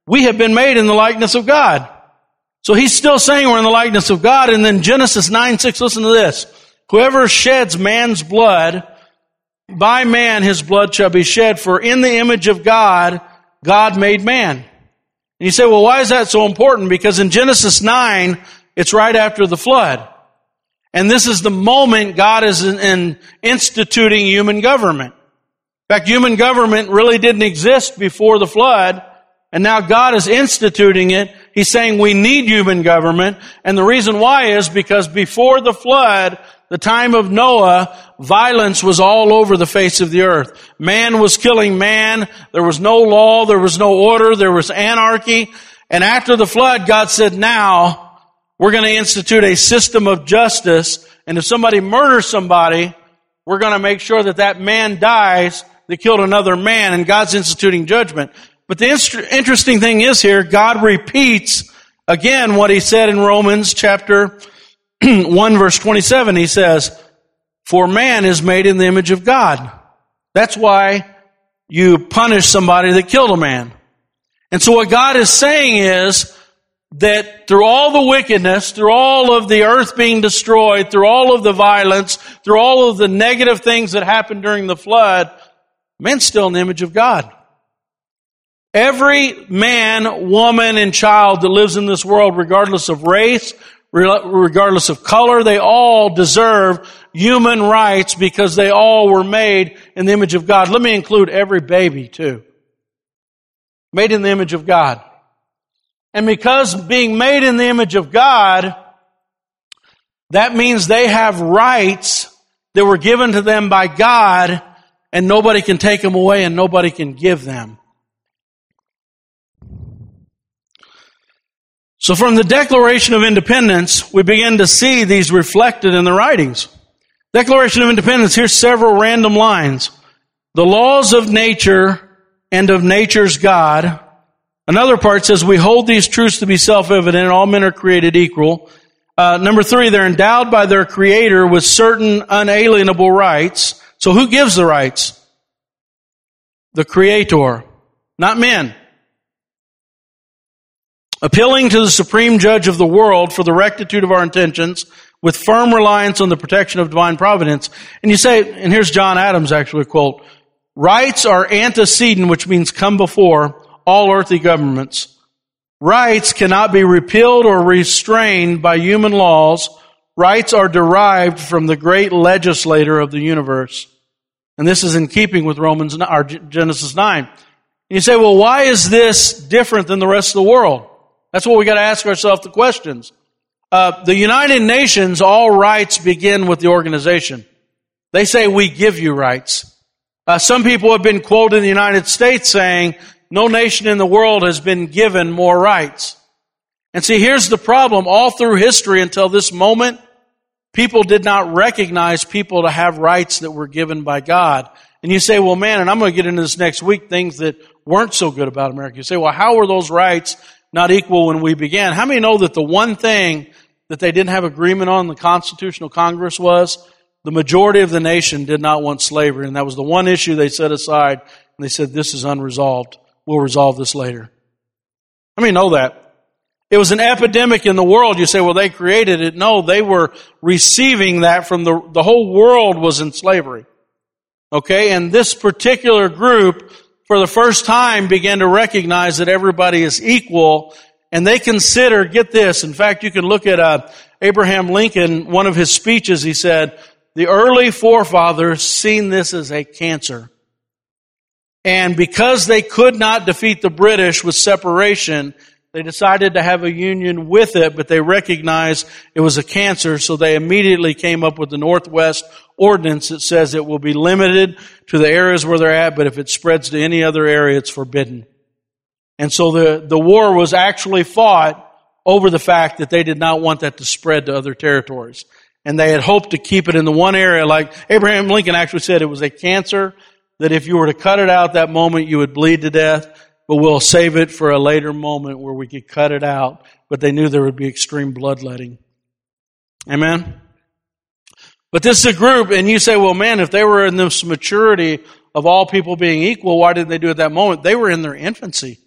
Speaker 1: We have been made in the likeness of God. So he's still saying we're in the likeness of God. And then Genesis 9, 6, listen to this. Whoever sheds man's blood, by man his blood shall be shed, for in the image of God, God made man. And you say, well, why is that so important? Because in Genesis 9, it's right after the flood. And this is the moment God is in, in instituting human government. In fact, human government really didn't exist before the flood. And now God is instituting it. He's saying we need human government. And the reason why is because before the flood, the time of Noah, violence was all over the face of the earth. Man was killing man. There was no law. There was no order. There was anarchy. And after the flood, God said, now we're going to institute a system of justice. And if somebody murders somebody, we're going to make sure that that man dies that killed another man and God's instituting judgment. But the interesting thing is here, God repeats again what he said in Romans chapter 1 verse 27. He says, for man is made in the image of God. That's why you punish somebody that killed a man. And so what God is saying is that through all the wickedness, through all of the earth being destroyed, through all of the violence, through all of the negative things that happened during the flood, man's still in the image of God. Every man, woman, and child that lives in this world, regardless of race, regardless of color, they all deserve human rights because they all were made in the image of God. Let me include every baby too. Made in the image of God. And because being made in the image of God, that means they have rights that were given to them by God and nobody can take them away and nobody can give them. So from the Declaration of Independence, we begin to see these reflected in the writings. Declaration of Independence, here's several random lines. The laws of nature and of nature's God. Another part says, we hold these truths to be self-evident, all men are created equal. Uh, number three, they're endowed by their creator with certain unalienable rights. So who gives the rights? The creator, not men appealing to the supreme judge of the world for the rectitude of our intentions with firm reliance on the protection of divine providence. And you say, and here's John Adams actually quote, rights are antecedent, which means come before all earthly governments. Rights cannot be repealed or restrained by human laws. Rights are derived from the great legislator of the universe. And this is in keeping with Romans or Genesis 9. And you say, well, why is this different than the rest of the world? That's what we got to ask ourselves the questions. Uh, the United Nations, all rights begin with the organization. They say we give you rights. Uh, some people have been quoted in the United States saying, no nation in the world has been given more rights. And see, here's the problem. All through history until this moment, people did not recognize people to have rights that were given by God. And you say, well, man, and I'm going to get into this next week, things that weren't so good about America. You say, well, how were those rights not equal when we began. How many know that the one thing that they didn't have agreement on in the Constitutional Congress was the majority of the nation did not want slavery, and that was the one issue they set aside, and they said, this is unresolved. We'll resolve this later. How many know that? It was an epidemic in the world. You say, well, they created it. No, they were receiving that from the, the whole world was in slavery. Okay, and this particular group for the first time began to recognize that everybody is equal and they consider, get this, in fact, you can look at uh, Abraham Lincoln, one of his speeches, he said, the early forefathers seen this as a cancer. And because they could not defeat the British with separation, they decided to have a union with it, but they recognized it was a cancer, so they immediately came up with the Northwest Ordinance that says it will be limited to the areas where they're at, but if it spreads to any other area, it's forbidden. And so the, the war was actually fought over the fact that they did not want that to spread to other territories. And they had hoped to keep it in the one area, like Abraham Lincoln actually said it was a cancer that if you were to cut it out that moment, you would bleed to death but we'll save it for a later moment where we could cut it out. But they knew there would be extreme bloodletting. Amen? But this is a group, and you say, well, man, if they were in this maturity of all people being equal, why didn't they do it at that moment? They were in their infancy.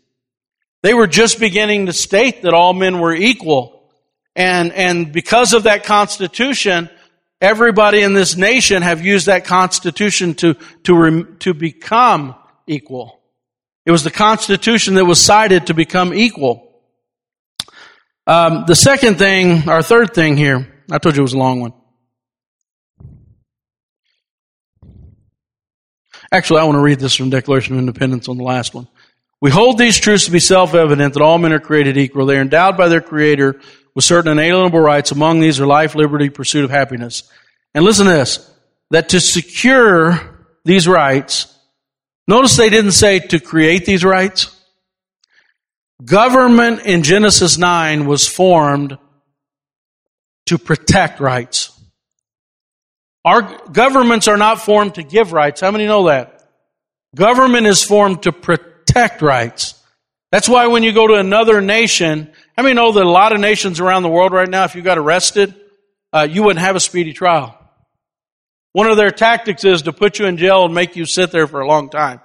Speaker 1: They were just beginning to state that all men were equal. And, and because of that constitution, everybody in this nation have used that constitution to, to, to become equal. It was the constitution that was cited to become equal. Um, the second thing, our third thing here, I told you it was a long one. Actually, I want to read this from Declaration of Independence on the last one. We hold these truths to be self-evident that all men are created equal. They are endowed by their Creator with certain inalienable rights. Among these are life, liberty, pursuit of happiness. And listen to this, that to secure these rights, notice they didn't say to create these rights. Government in Genesis 9 was formed to protect rights. Our governments are not formed to give rights. How many know that? Government is formed to protect rights. That's why when you go to another nation, how many know that a lot of nations around the world right now, if you got arrested, uh, you wouldn't have a speedy trial. One of their tactics is to put you in jail and make you sit there for a long time,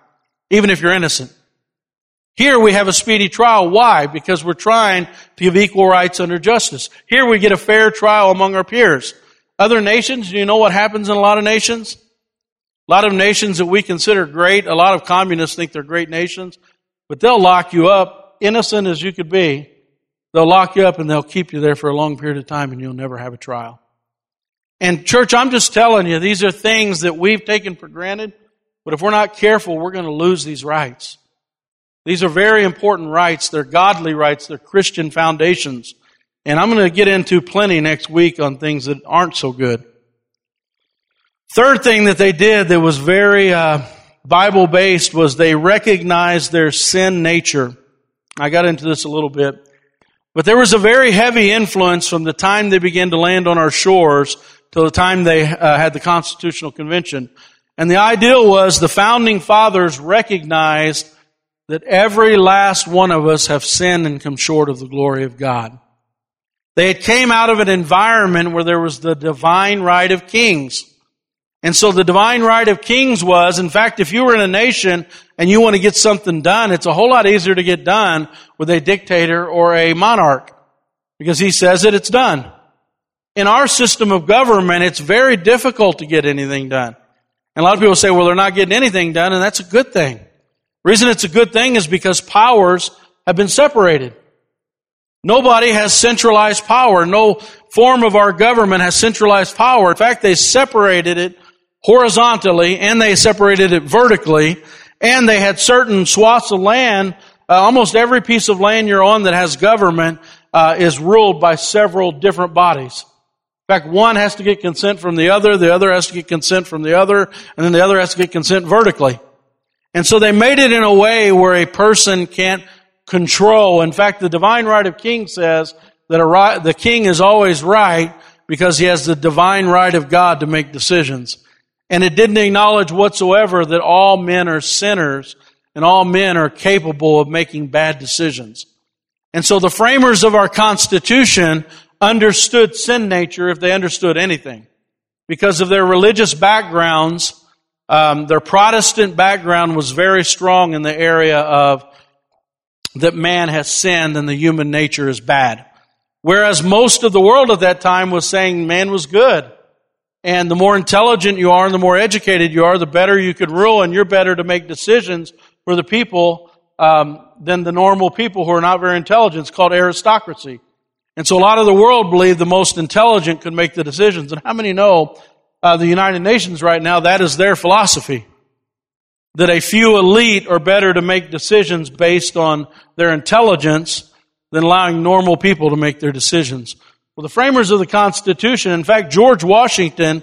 Speaker 1: even if you're innocent. Here we have a speedy trial. Why? Because we're trying to give equal rights under justice. Here we get a fair trial among our peers. Other nations, you know what happens in a lot of nations? A lot of nations that we consider great, a lot of communists think they're great nations, but they'll lock you up, innocent as you could be. They'll lock you up and they'll keep you there for a long period of time and you'll never have a trial. And church, I'm just telling you, these are things that we've taken for granted, but if we're not careful, we're going to lose these rights. These are very important rights. They're godly rights. They're Christian foundations. And I'm going to get into plenty next week on things that aren't so good. Third thing that they did that was very uh, Bible based was they recognized their sin nature. I got into this a little bit. But there was a very heavy influence from the time they began to land on our shores till the time they uh, had the Constitutional Convention. And the ideal was the founding fathers recognized that every last one of us have sinned and come short of the glory of God. They came out of an environment where there was the divine right of kings. And so the divine right of kings was, in fact, if you were in a nation and you want to get something done, it's a whole lot easier to get done with a dictator or a monarch. Because he says it, it's done. In our system of government, it's very difficult to get anything done. And a lot of people say, well, they're not getting anything done, and that's a good thing. The reason it's a good thing is because powers have been separated. Nobody has centralized power. No form of our government has centralized power. In fact, they separated it horizontally and they separated it vertically and they had certain swaths of land. Uh, almost every piece of land you're on that has government uh, is ruled by several different bodies. In fact, one has to get consent from the other, the other has to get consent from the other, and then the other has to get consent vertically. And so they made it in a way where a person can't control. In fact, the divine right of king says that right, the king is always right because he has the divine right of God to make decisions. And it didn't acknowledge whatsoever that all men are sinners and all men are capable of making bad decisions. And so the framers of our Constitution understood sin nature if they understood anything. Because of their religious backgrounds, um, their Protestant background was very strong in the area of that man has sinned and the human nature is bad. Whereas most of the world at that time was saying man was good. And the more intelligent you are and the more educated you are, the better you could rule and you're better to make decisions for the people um, than the normal people who are not very intelligent. It's called aristocracy. And so a lot of the world believed the most intelligent could make the decisions. And how many know uh, the United Nations right now, that is their philosophy? That a few elite are better to make decisions based on their intelligence than allowing normal people to make their decisions. Well, the framers of the Constitution, in fact, George Washington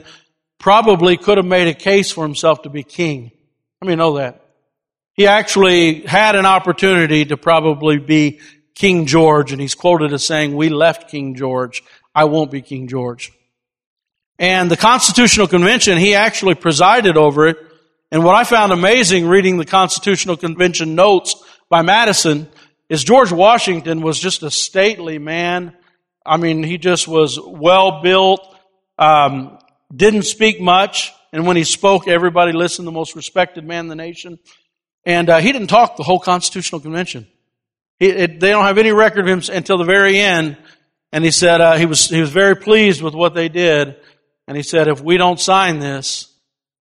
Speaker 1: probably could have made a case for himself to be king. Let me know that. He actually had an opportunity to probably be King George, and he's quoted as saying, we left King George. I won't be King George. And the Constitutional Convention, he actually presided over it and what I found amazing reading the Constitutional Convention notes by Madison is George Washington was just a stately man. I mean, he just was well built, um, didn't speak much, and when he spoke, everybody listened, the most respected man in the nation. And uh, he didn't talk the whole Constitutional Convention. It, they don't have any record of him until the very end. And he said uh, he was he was very pleased with what they did. And he said, if we don't sign this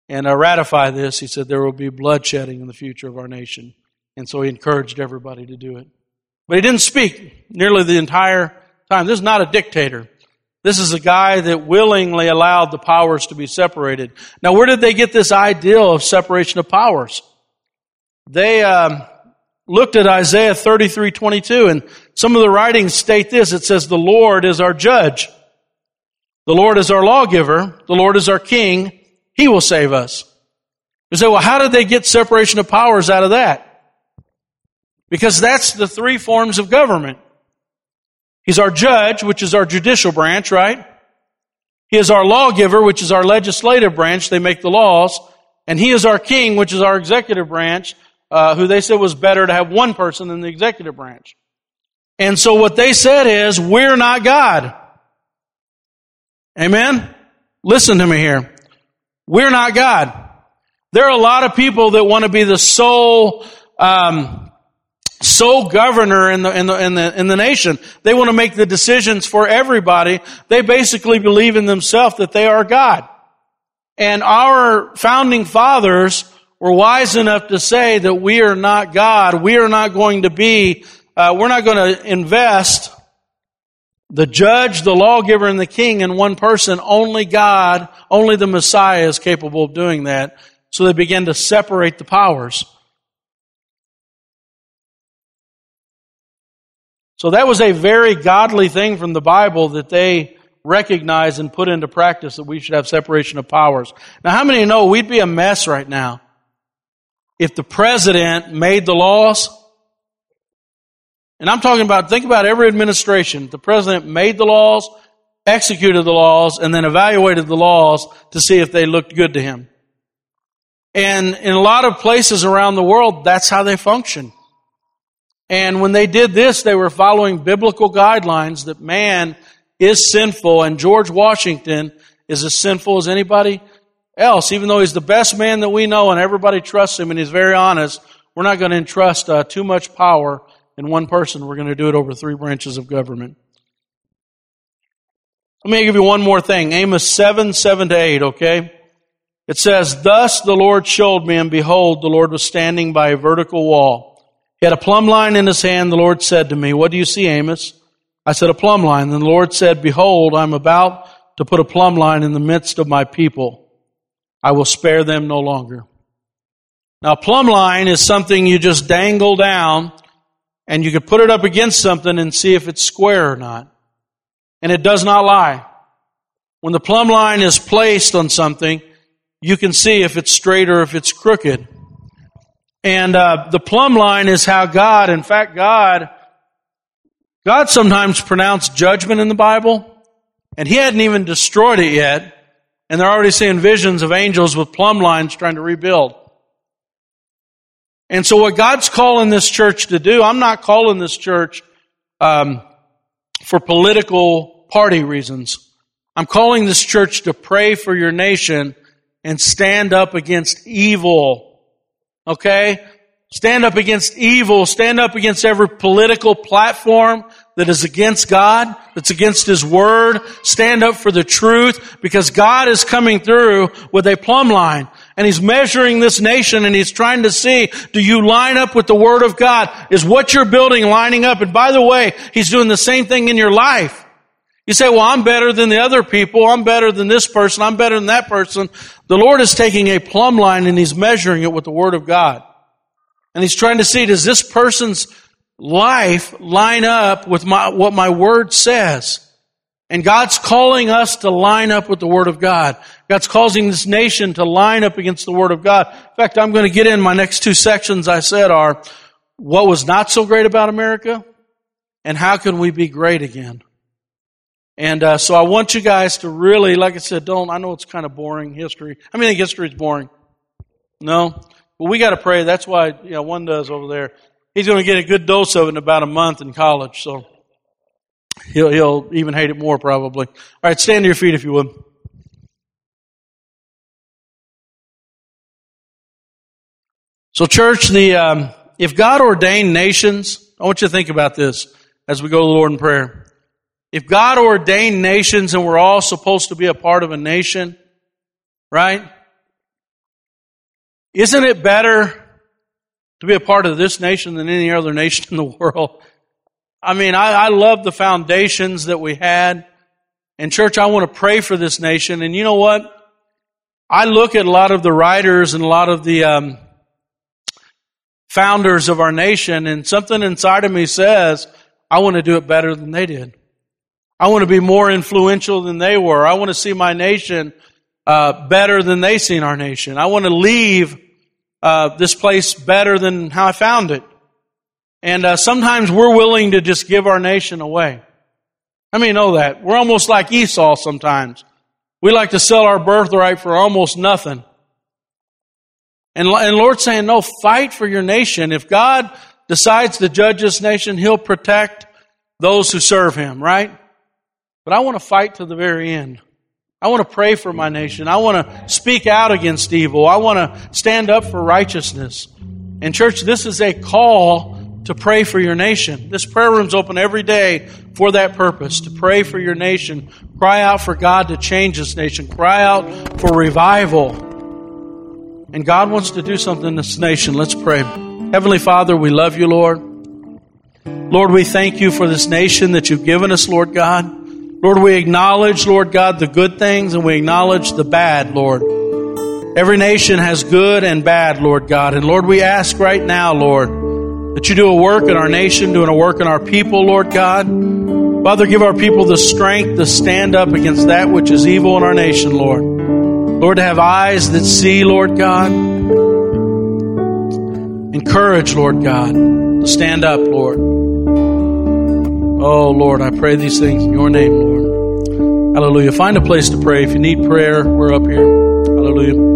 Speaker 1: and uh, ratify this, he said there will be bloodshedding in the future of our nation. And so he encouraged everybody to do it. But he didn't speak nearly the entire time. This is not a dictator. This is a guy that willingly allowed the powers to be separated. Now, where did they get this ideal of separation of powers? They um, looked at Isaiah 33, 22, and some of the writings state this. It says, the Lord is our judge. The Lord is our lawgiver. The Lord is our king. He will save us. You say, well, how did they get separation of powers out of that? Because that's the three forms of government. He's our judge, which is our judicial branch, right? He is our lawgiver, which is our legislative branch. They make the laws. And he is our king, which is our executive branch, uh, who they said was better to have one person than the executive branch. And so what they said is, we're not God. Amen? Listen to me here. We're not God. There are a lot of people that want to be the sole um, sole governor in the, in the, in the, in the nation. They want to make the decisions for everybody. They basically believe in themselves that they are God. And our founding fathers were wise enough to say that we are not God. We are not going to be, uh, we're not going to invest the judge, the lawgiver, and the king in one person. Only God, only the Messiah is capable of doing that. So they began to separate the powers. So that was a very godly thing from the Bible that they recognized and put into practice that we should have separation of powers. Now, how many know we'd be a mess right now if the president made the laws? And I'm talking about, think about every administration. The president made the laws, executed the laws, and then evaluated the laws to see if they looked good to him. And in a lot of places around the world, that's how they function. And when they did this, they were following biblical guidelines that man is sinful and George Washington is as sinful as anybody else. Even though he's the best man that we know and everybody trusts him and he's very honest, we're not going to entrust uh, too much power in one person. We're going to do it over three branches of government. Let me give you one more thing. Amos 7, 7 to 8, okay? It says, Thus the Lord showed me, and behold, the Lord was standing by a vertical wall he had a plumb line in his hand. The Lord said to me, What do you see, Amos? I said, A plumb line. Then the Lord said, Behold, I'm about to put a plumb line in the midst of my people. I will spare them no longer. Now, plumb line is something you just dangle down and you could put it up against something and see if it's square or not. And it does not lie. When the plumb line is placed on something, you can see if it's straight or if it's crooked. And uh, the plumb line is how God, in fact, God, God sometimes pronounced judgment in the Bible, and He hadn't even destroyed it yet, and they're already seeing visions of angels with plumb lines trying to rebuild. And so, what God's calling this church to do, I'm not calling this church um, for political party reasons. I'm calling this church to pray for your nation and stand up against evil Okay? Stand up against evil. Stand up against every political platform that is against God, that's against His Word. Stand up for the truth because God is coming through with a plumb line and He's measuring this nation and He's trying to see, do you line up with the Word of God? Is what you're building lining up? And by the way, He's doing the same thing in your life. You say, well, I'm better than the other people. I'm better than this person. I'm better than that person. The Lord is taking a plumb line and He's measuring it with the Word of God. And He's trying to see, does this person's life line up with my, what my Word says? And God's calling us to line up with the Word of God. God's causing this nation to line up against the Word of God. In fact, I'm going to get in my next two sections I said are, what was not so great about America? And how can we be great again? And uh, so I want you guys to really, like I said, don't. I know it's kind of boring history. I mean, history is boring. No, but we got to pray. That's why you know one does over there. He's going to get a good dose of it in about a month in college. So He'll, he'll even hate it more probably. All right, stand to your feet if you would. So, church, the um, if God ordained nations, I want you to think about this as we go to the Lord in prayer. If God ordained nations and we're all supposed to be a part of a nation, right? Isn't it better to be a part of this nation than any other nation in the world? I mean, I, I love the foundations that we had. And church, I want to pray for this nation. And you know what? I look at a lot of the writers and a lot of the um, founders of our nation, and something inside of me says, I want to do it better than they did. I want to be more influential than they were. I want to see my nation uh, better than they seen our nation. I want to leave uh, this place better than how I found it. And uh, sometimes we're willing to just give our nation away. I mean, know that we're almost like Esau. Sometimes we like to sell our birthright for almost nothing. And, and Lord's saying, no, fight for your nation. If God decides to judge this nation, He'll protect those who serve Him, right? But I want to fight to the very end. I want to pray for my nation. I want to speak out against evil. I want to stand up for righteousness. And church, this is a call to pray for your nation. This prayer room's open every day for that purpose, to pray for your nation. Cry out for God to change this nation. Cry out for revival. And God wants to do something in this nation. Let's pray. Heavenly Father, we love you, Lord. Lord, we thank you for this nation that you've given us, Lord God. Lord, we acknowledge, Lord God, the good things and we acknowledge the bad, Lord. Every nation has good and bad, Lord God. And Lord, we ask right now, Lord, that you do a work in our nation, doing a work in our people, Lord God. Father, give our people the strength to stand up against that which is evil in our nation, Lord. Lord, to have eyes that see, Lord God. Encourage, Lord God, to stand up, Lord. Oh, Lord, I pray these things in your name, Lord. Hallelujah. Find a place to pray. If you need prayer, we're up here. Hallelujah.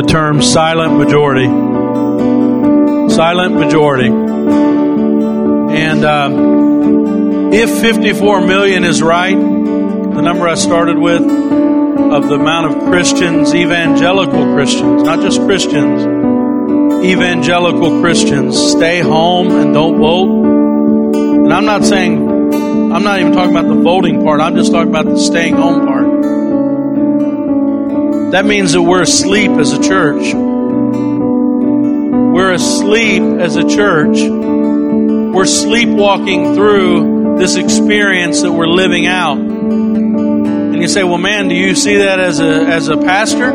Speaker 1: The term silent majority? Silent majority. And uh, if 54 million is right, the number I started with, of the amount of Christians, evangelical Christians, not just Christians, evangelical Christians stay home and don't vote. And I'm not saying, I'm not even talking about the voting part, I'm just talking about the staying home part. That means that we're asleep as a church. We're asleep as a church. We're sleepwalking through this experience that we're living out. And you say, well, man, do you see that as a, as a pastor?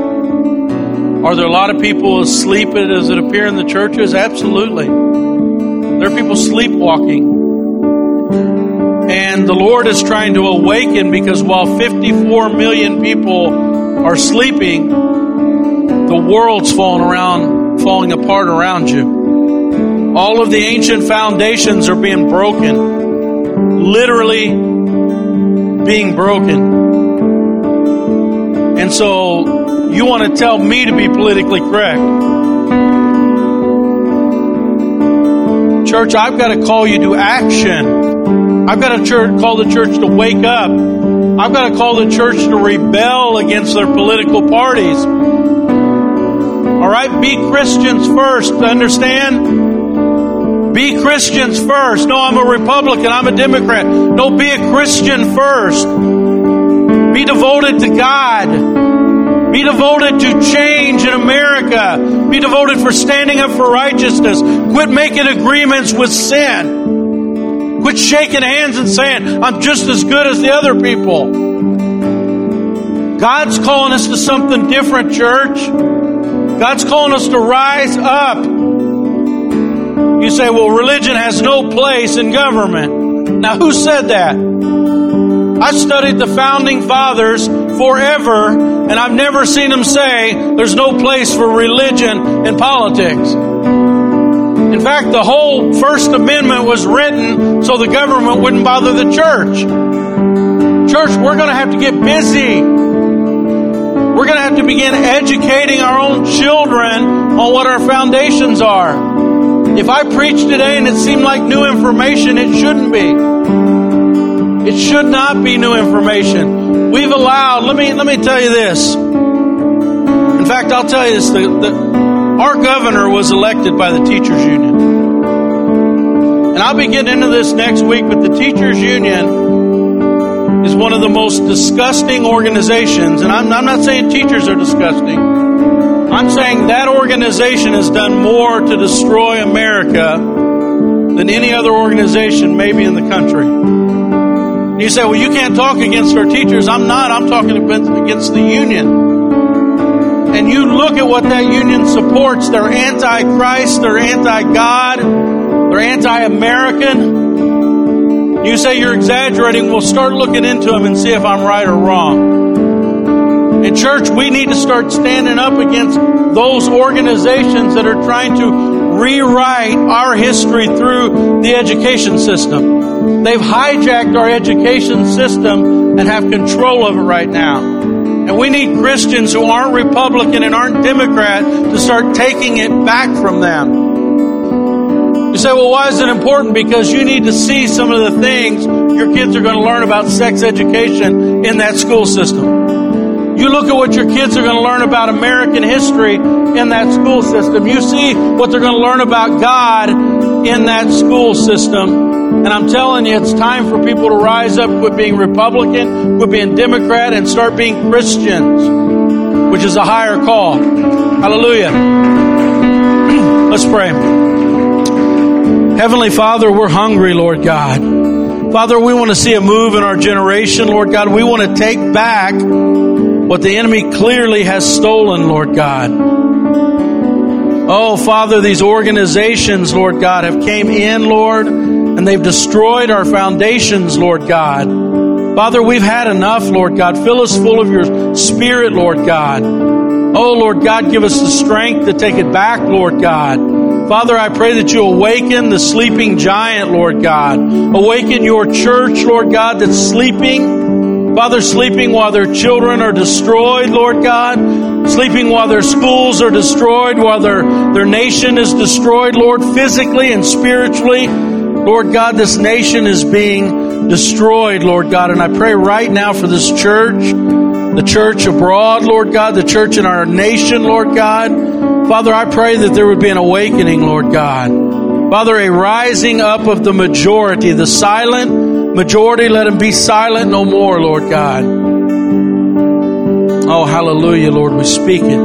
Speaker 1: Are there a lot of people asleep as it appear in the churches? Absolutely. There are people sleepwalking. And the Lord is trying to awaken because while 54 million people are sleeping, the world's falling around, falling apart around you. All of the ancient foundations are being broken, literally being broken. And so you want to tell me to be politically correct. Church, I've got to call you to action. I've got to call the church to wake up I've got to call the church to rebel against their political parties. All right? Be Christians first. Understand? Be Christians first. No, I'm a Republican. I'm a Democrat. No, be a Christian first. Be devoted to God. Be devoted to change in America. Be devoted for standing up for righteousness. Quit making agreements with sin. Quit shaking hands and saying, I'm just as good as the other people. God's calling us to something different, church. God's calling us to rise up. You say, well, religion has no place in government. Now, who said that? I studied the founding fathers forever, and I've never seen them say there's no place for religion in politics. In fact, the whole First Amendment was written so the government wouldn't bother the church. Church, we're going to have to get busy. We're going to have to begin educating our own children on what our foundations are. If I preach today and it seemed like new information, it shouldn't be. It should not be new information. We've allowed, let me, let me tell you this. In fact, I'll tell you this. The, the, our governor was elected by the teachers union. And I'll be getting into this next week, but the teachers union is one of the most disgusting organizations. And I'm, I'm not saying teachers are disgusting. I'm saying that organization has done more to destroy America than any other organization maybe in the country. You say, well, you can't talk against our teachers. I'm not. I'm talking against the union. And you look at what that union supports. They're anti-Christ. They're anti-God. They're anti-American. You say you're exaggerating, we'll start looking into them and see if I'm right or wrong. In church, we need to start standing up against those organizations that are trying to rewrite our history through the education system. They've hijacked our education system and have control of it right now. And we need Christians who aren't Republican and aren't Democrat to start taking it back from them. You say, well, why is it important? Because you need to see some of the things your kids are going to learn about sex education in that school system. You look at what your kids are going to learn about American history in that school system. You see what they're going to learn about God in that school system. And I'm telling you, it's time for people to rise up, quit being Republican, quit being Democrat, and start being Christians, which is a higher call. Hallelujah. Let's pray. Heavenly Father, we're hungry, Lord God. Father, we want to see a move in our generation, Lord God. We want to take back what the enemy clearly has stolen, Lord God. Oh, Father, these organizations, Lord God, have came in, Lord, and they've destroyed our foundations, Lord God. Father, we've had enough, Lord God. Fill us full of your spirit, Lord God. Oh, Lord God, give us the strength to take it back, Lord God. Father, I pray that you awaken the sleeping giant, Lord God. Awaken your church, Lord God, that's sleeping. Father, sleeping while their children are destroyed, Lord God. Sleeping while their schools are destroyed, while their, their nation is destroyed, Lord, physically and spiritually. Lord God, this nation is being destroyed, Lord God. And I pray right now for this church, the church abroad, Lord God, the church in our nation, Lord God. Father, I pray that there would be an awakening, Lord God. Father, a rising up of the majority, the silent majority, let them be silent no more, Lord God. Oh, hallelujah, Lord, we speak it.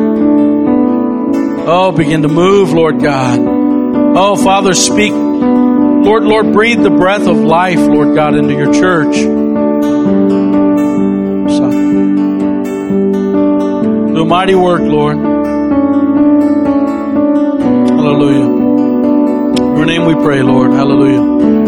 Speaker 1: Oh, begin to move, Lord God. Oh, Father, speak. Lord, Lord, breathe the breath of life, Lord God, into your church. Do a mighty work, Lord. Hallelujah. In your name we pray, Lord. Hallelujah.